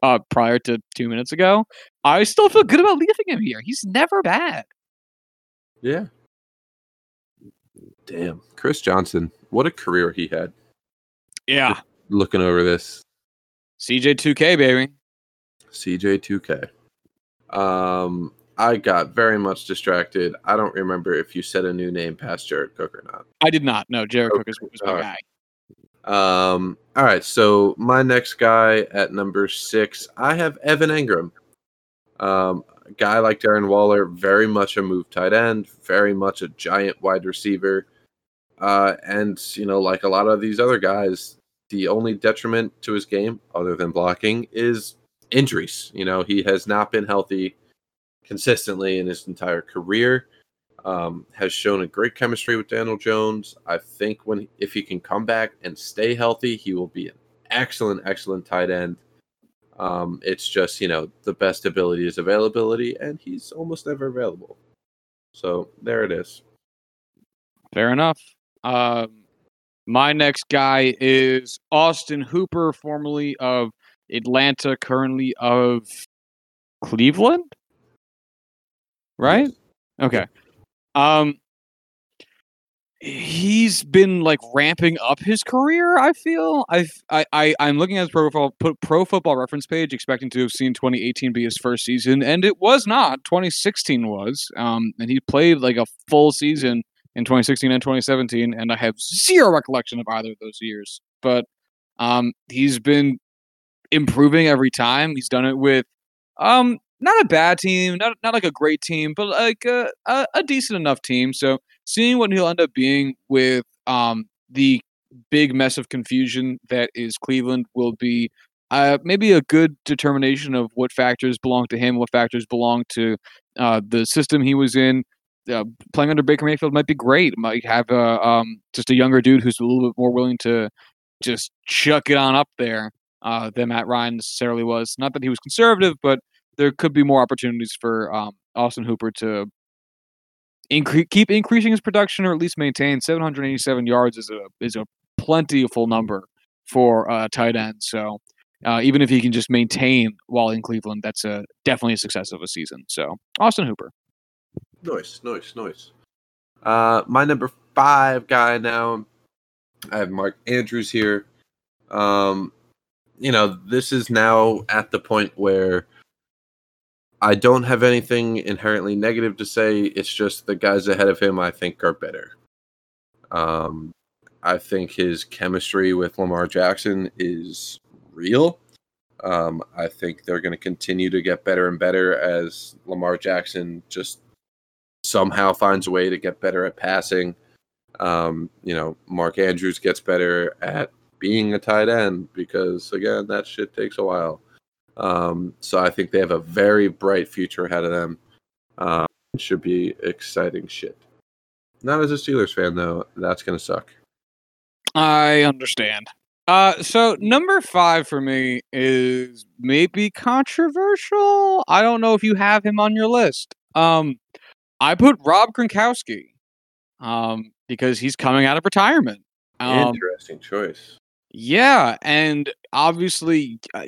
uh, prior to two minutes ago, I still feel good about leaving him here. He's never bad. yeah. Damn, Chris Johnson, what a career he had. Yeah, Looking over this, CJ two K baby. CJ2K. Um, I got very much distracted. I don't remember if you said a new name past Jared Cook or not. I did not No, Jared Cook is, was my Alright. guy. Um, all right, so my next guy at number six, I have Evan Engram. Um, a guy like Darren Waller, very much a move tight end, very much a giant wide receiver. Uh, and you know, like a lot of these other guys, the only detriment to his game, other than blocking, is injuries. You know, he has not been healthy consistently in his entire career. Um, has shown a great chemistry with Daniel Jones. I think when if he can come back and stay healthy, he will be an excellent, excellent tight end. Um, it's just you know the best ability is availability, and he's almost never available. So there it is. Fair enough. Um, my next guy is Austin Hooper, formerly of Atlanta, currently of Cleveland. Right? Okay. Um, he's been like ramping up his career. I feel I've, I I I'm looking at his profile, put Pro Football Reference page, expecting to have seen 2018 be his first season, and it was not. 2016 was. Um, and he played like a full season in 2016 and 2017, and I have zero recollection of either of those years. But um, he's been improving every time. He's done it with um not a bad team, not not like a great team, but like a, a, a decent enough team. So seeing what he'll end up being with um the big mess of confusion that is Cleveland will be uh, maybe a good determination of what factors belong to him, what factors belong to uh, the system he was in. Uh, playing under Baker Mayfield might be great. Might have a um, just a younger dude who's a little bit more willing to just chuck it on up there uh, than Matt Ryan necessarily was. Not that he was conservative, but there could be more opportunities for um, Austin Hooper to incre- keep increasing his production or at least maintain 787 yards is a is a plentiful number for a tight end. So uh, even if he can just maintain while in Cleveland, that's a definitely a success of a season. So Austin Hooper. Nice, nice, nice. Uh, my number five guy now. I have Mark Andrews here. Um, you know, this is now at the point where I don't have anything inherently negative to say. It's just the guys ahead of him I think are better. Um, I think his chemistry with Lamar Jackson is real. Um, I think they're going to continue to get better and better as Lamar Jackson just somehow finds a way to get better at passing. Um, you know, Mark Andrews gets better at being a tight end because again, that shit takes a while. Um, so I think they have a very bright future ahead of them. Um, it should be exciting shit. Not as a Steelers fan though, that's gonna suck. I understand. Uh, so number five for me is maybe controversial. I don't know if you have him on your list. Um, I put Rob Gronkowski, um, because he's coming out of retirement. Um, Interesting choice. Yeah, and obviously, uh,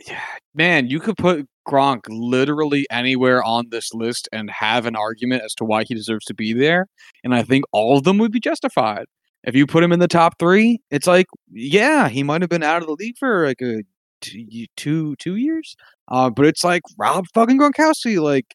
man, you could put Gronk literally anywhere on this list and have an argument as to why he deserves to be there, and I think all of them would be justified. if you put him in the top three, it's like, yeah, he might have been out of the league for like a two two, two years. Uh, but it's like Rob fucking Gronkowski, like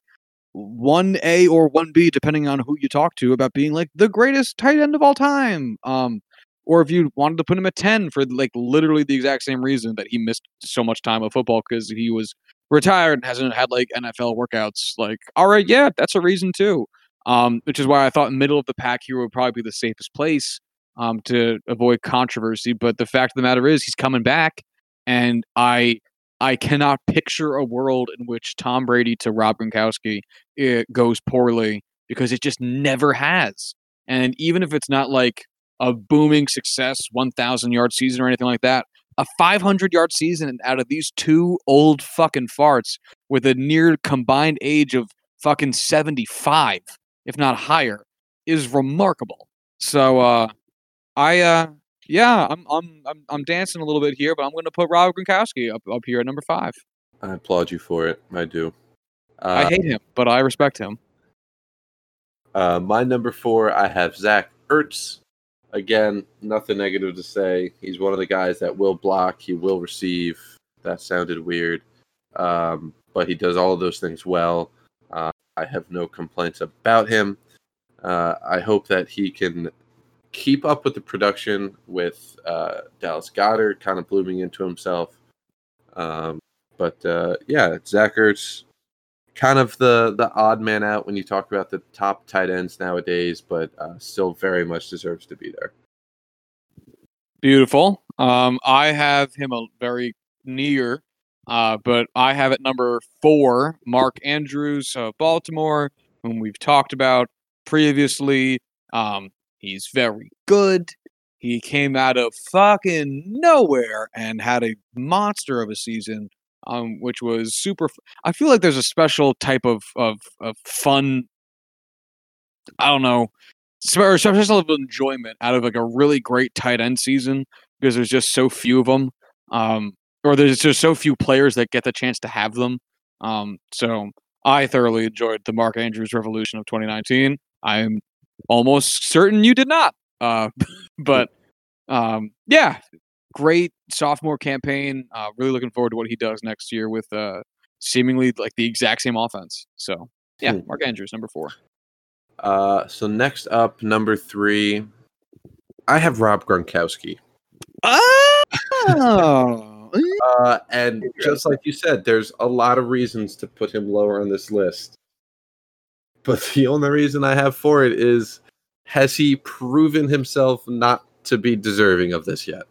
one A or one B, depending on who you talk to, about being like the greatest tight end of all time. Um, or if you wanted to put him at 10 for like literally the exact same reason that he missed so much time of football because he was retired and hasn't had like NFL workouts. Like, all right, yeah, that's a reason too. Um, which is why I thought middle of the pack here would probably be the safest place um, to avoid controversy. But the fact of the matter is, he's coming back, and I I cannot picture a world in which Tom Brady to Rob Gronkowski it goes poorly because it just never has. And even if it's not like a booming success, 1,000 yard season or anything like that, a 500 yard season out of these two old fucking farts with a near combined age of fucking 75, if not higher, is remarkable. So, uh, I, uh, yeah, I'm, I'm, I'm, I'm dancing a little bit here, but I'm going to put Rob Gronkowski up, up here at number five. I applaud you for it. I do. Uh, I hate him, but I respect him. Uh, my number four, I have Zach Ertz. Again, nothing negative to say. He's one of the guys that will block, he will receive. That sounded weird, um, but he does all of those things well. Uh, I have no complaints about him. Uh, I hope that he can keep up with the production with uh, Dallas Goedert kind of blooming into himself. Um, but uh, yeah, Zach Ertz, kind of the the odd man out when you talk about the top tight ends nowadays, but uh, still very much deserves to be there. Beautiful. Um, I have him a very near, uh, but I have at number four Mark Andrews of Baltimore, whom we've talked about previously. Um, he's very good. He came out of fucking nowhere and had a monster of a season um, which was super. I feel like there's a special type of of, of fun. I don't know, special level of enjoyment out of like a really great tight end season because there's just so few of them, um, or there's just so few players that get the chance to have them. Um, so I thoroughly enjoyed the Mark Andrews revolution of 2019. I'm almost certain you did not, uh, but um, yeah, great sophomore campaign. Uh, really looking forward to what he does next year with uh, seemingly like the exact same offense. So yeah, hmm. Mark Andrews, number four. Uh, so next up, number three, I have Rob Gronkowski. Oh. uh, and just like you said, there's a lot of reasons to put him lower on this list. But the only reason I have for it is has he proven himself not to be deserving of this yet?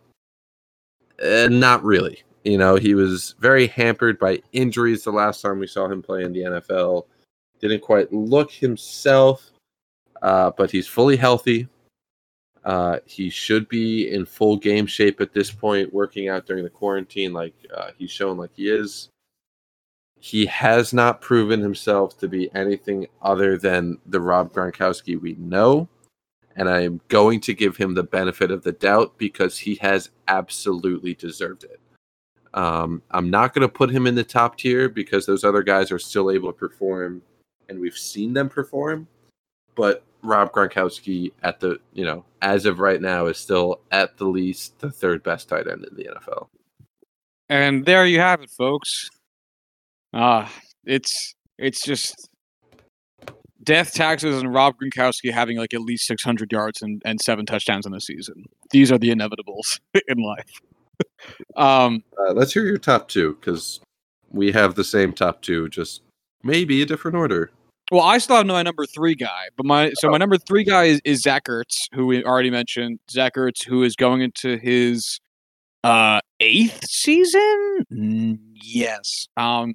Uh, not really. You know, he was very hampered by injuries the last time we saw him play in the NFL. Didn't quite look himself, uh, but he's fully healthy. Uh, he should be in full game shape at this point, working out during the quarantine like uh, he's shown like he is. He has not proven himself to be anything other than the Rob Gronkowski we know and I'm going to give him the benefit of the doubt because he has absolutely deserved it. Um, I'm not going to put him in the top tier because those other guys are still able to perform, and we've seen them perform. But Rob Gronkowski, at the you know, as of right now, is still at the least the third best tight end in the NFL. And there you have it, folks. Ah, uh, it's it's just death taxes and Rob Gronkowski having like at least 600 yards and, and seven touchdowns in the season. These are the inevitables in life. um, uh, let's hear your top two because we have the same top two, just maybe a different order. Well, I still have my number three guy, but my so my oh. number three guy is, is Zach Ertz, who we already mentioned. Zach Ertz, who is going into his uh eighth season. Mm, yes. Um,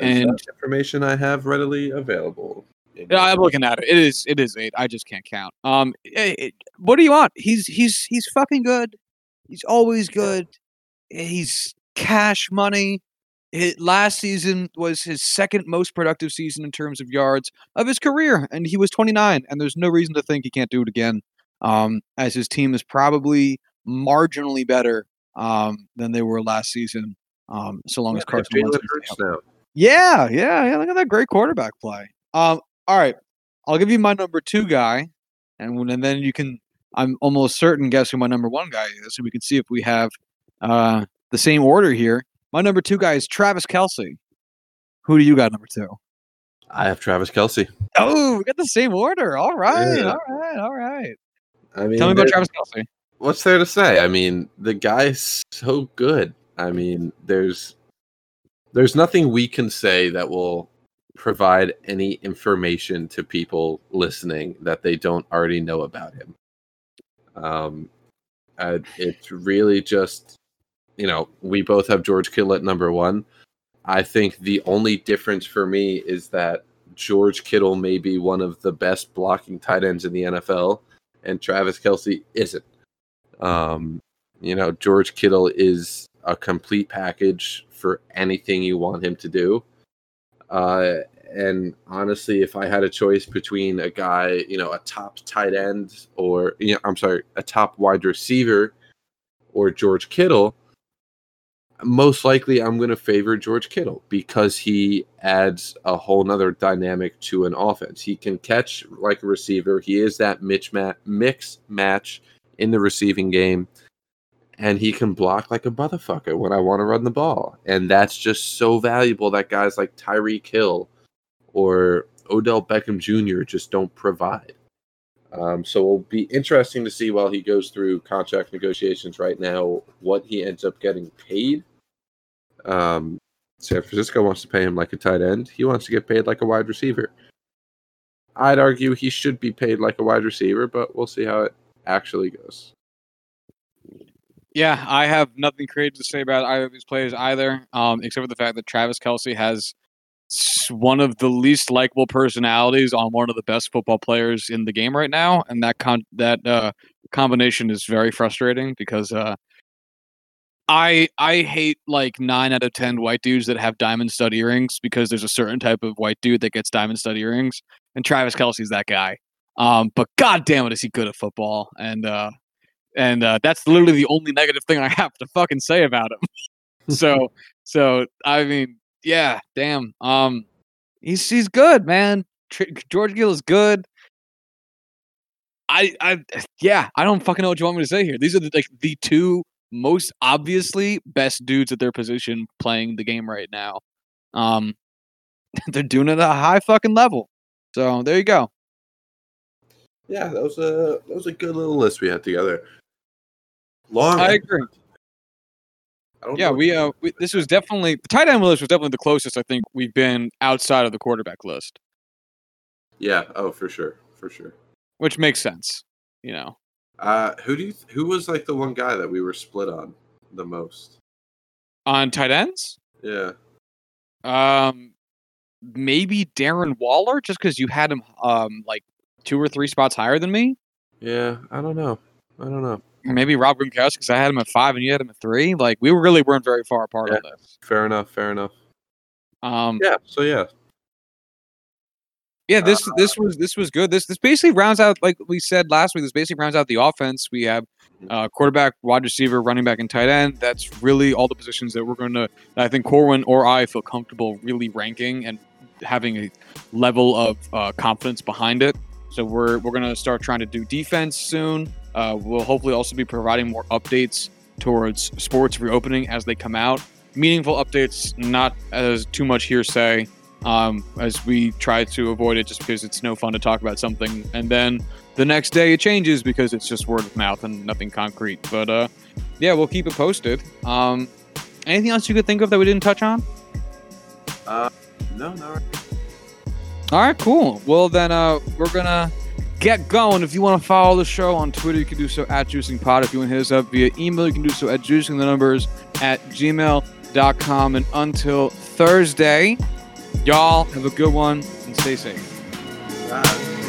and information I have readily available. Yeah, I'm looking at it. It is it is eight. I just can't count. Um, it, it, what do you want? He's he's he's fucking good. He's always good. He's cash money. His last season was his second most productive season in terms of yards of his career, and he was 29. And there's no reason to think he can't do it again. Um, as his team is probably marginally better um, than they were last season. Um, so long yeah, as Carson Wentz. Yeah, yeah, yeah. Look at that great quarterback play. Um, all right, I'll give you my number two guy, and and then you can I'm almost certain guess who my number one guy is, and we can see if we have uh, the same order here. My number two guy is Travis Kelce. Who do you got number two? I have Travis Kelce. Oh, we got the same order. All right, Yeah. all right, all right. I mean, Tell me about Travis Kelce. what's there to say? I mean, the guy's so good. I mean, there's there's nothing we can say that will provide any information to people listening that they don't already know about him. Um, uh, it's really just, you know, we both have George Kittle at number one. I think the only difference for me is that George Kittle may be one of the best blocking tight ends in the NFL, and Travis Kelce isn't. Um, you know, George Kittle is a complete package for anything you want him to do. Uh, and honestly, if I had a choice between a guy, you know, a top tight end or, you know, I'm sorry, a top wide receiver or George Kittle, most likely I'm going to favor George Kittle because he adds a whole nother dynamic to an offense. He can catch like a receiver. He is that mix, mix match in the receiving game and he can block like a motherfucker when I want to run the ball. And that's just so valuable that guys like Tyreek Hill or Odell Beckham Jr. just don't provide. Um, so it'll be interesting to see while he goes through contract negotiations right now what he ends up getting paid. Um, San Francisco wants to pay him like a tight end. He wants to get paid like a wide receiver. I'd argue he should be paid like a wide receiver, but we'll see how it actually goes. Yeah, I have nothing creative to say about either of these players either, um, except for the fact that Travis Kelce has one of the least likable personalities on one of the best football players in the game right now, and that con- that uh, combination is very frustrating because uh, I I hate like nine out of ten white dudes that have diamond stud earrings because there's a certain type of white dude that gets diamond stud earrings, and Travis Kelce's that guy. Um, but god damn it, is he good at football? And uh, and uh, that's literally the only negative thing I have to fucking say about him. so, so I mean, yeah, damn. Um, he's he's good, man. Tr- George Gill is good. I I yeah, I don't fucking know what you want me to say here. These are the, like the two most obviously best dudes at their position playing the game right now. Um, they're doing it at a high fucking level. So there you go. Yeah, that was a that was a good little list we had together. Long. I agree. I don't Yeah, we uh, we, this was definitely the tight end list was definitely the closest I think we've been outside of the quarterback list, Yeah. Oh, for sure, for sure. which makes sense. You know, Uh, who do you? Th- who was like the one guy that we were split on the most? on tight ends, Yeah. um, maybe Darren Waller, just because you had him um like two or three spots higher than me. Yeah. I don't know. I don't know. Maybe Rob Gronkowski, because I had him at five and you had him at three. Like we really weren't very far apart on this. Fair enough. Fair enough. Um, Yeah. So yeah. Yeah, this this was this was good. This this basically rounds out like we said last week. This basically rounds out the offense. We have uh, quarterback, wide receiver, running back, and tight end. That's really all the positions that we're going to. I think Corwin or I feel comfortable really ranking and having a level of uh, confidence behind it. So we're we're going to start trying to do defense soon. Uh, we'll hopefully also be providing more updates towards sports reopening as they come out. Meaningful updates, not as too much hearsay um, as we try to avoid it just because it's no fun to talk about something and then the next day it changes because it's just word of mouth and nothing concrete but uh yeah we'll keep it posted um anything else you could think of that we didn't touch on Uh, no, no. all right cool well then uh we're gonna get going. If you want to follow the show on twitter you can do so at juicingpod. If you want to hit us up via email you can do so at juicing the numbers at gmail.com and until thursday y'all have a good one and stay safe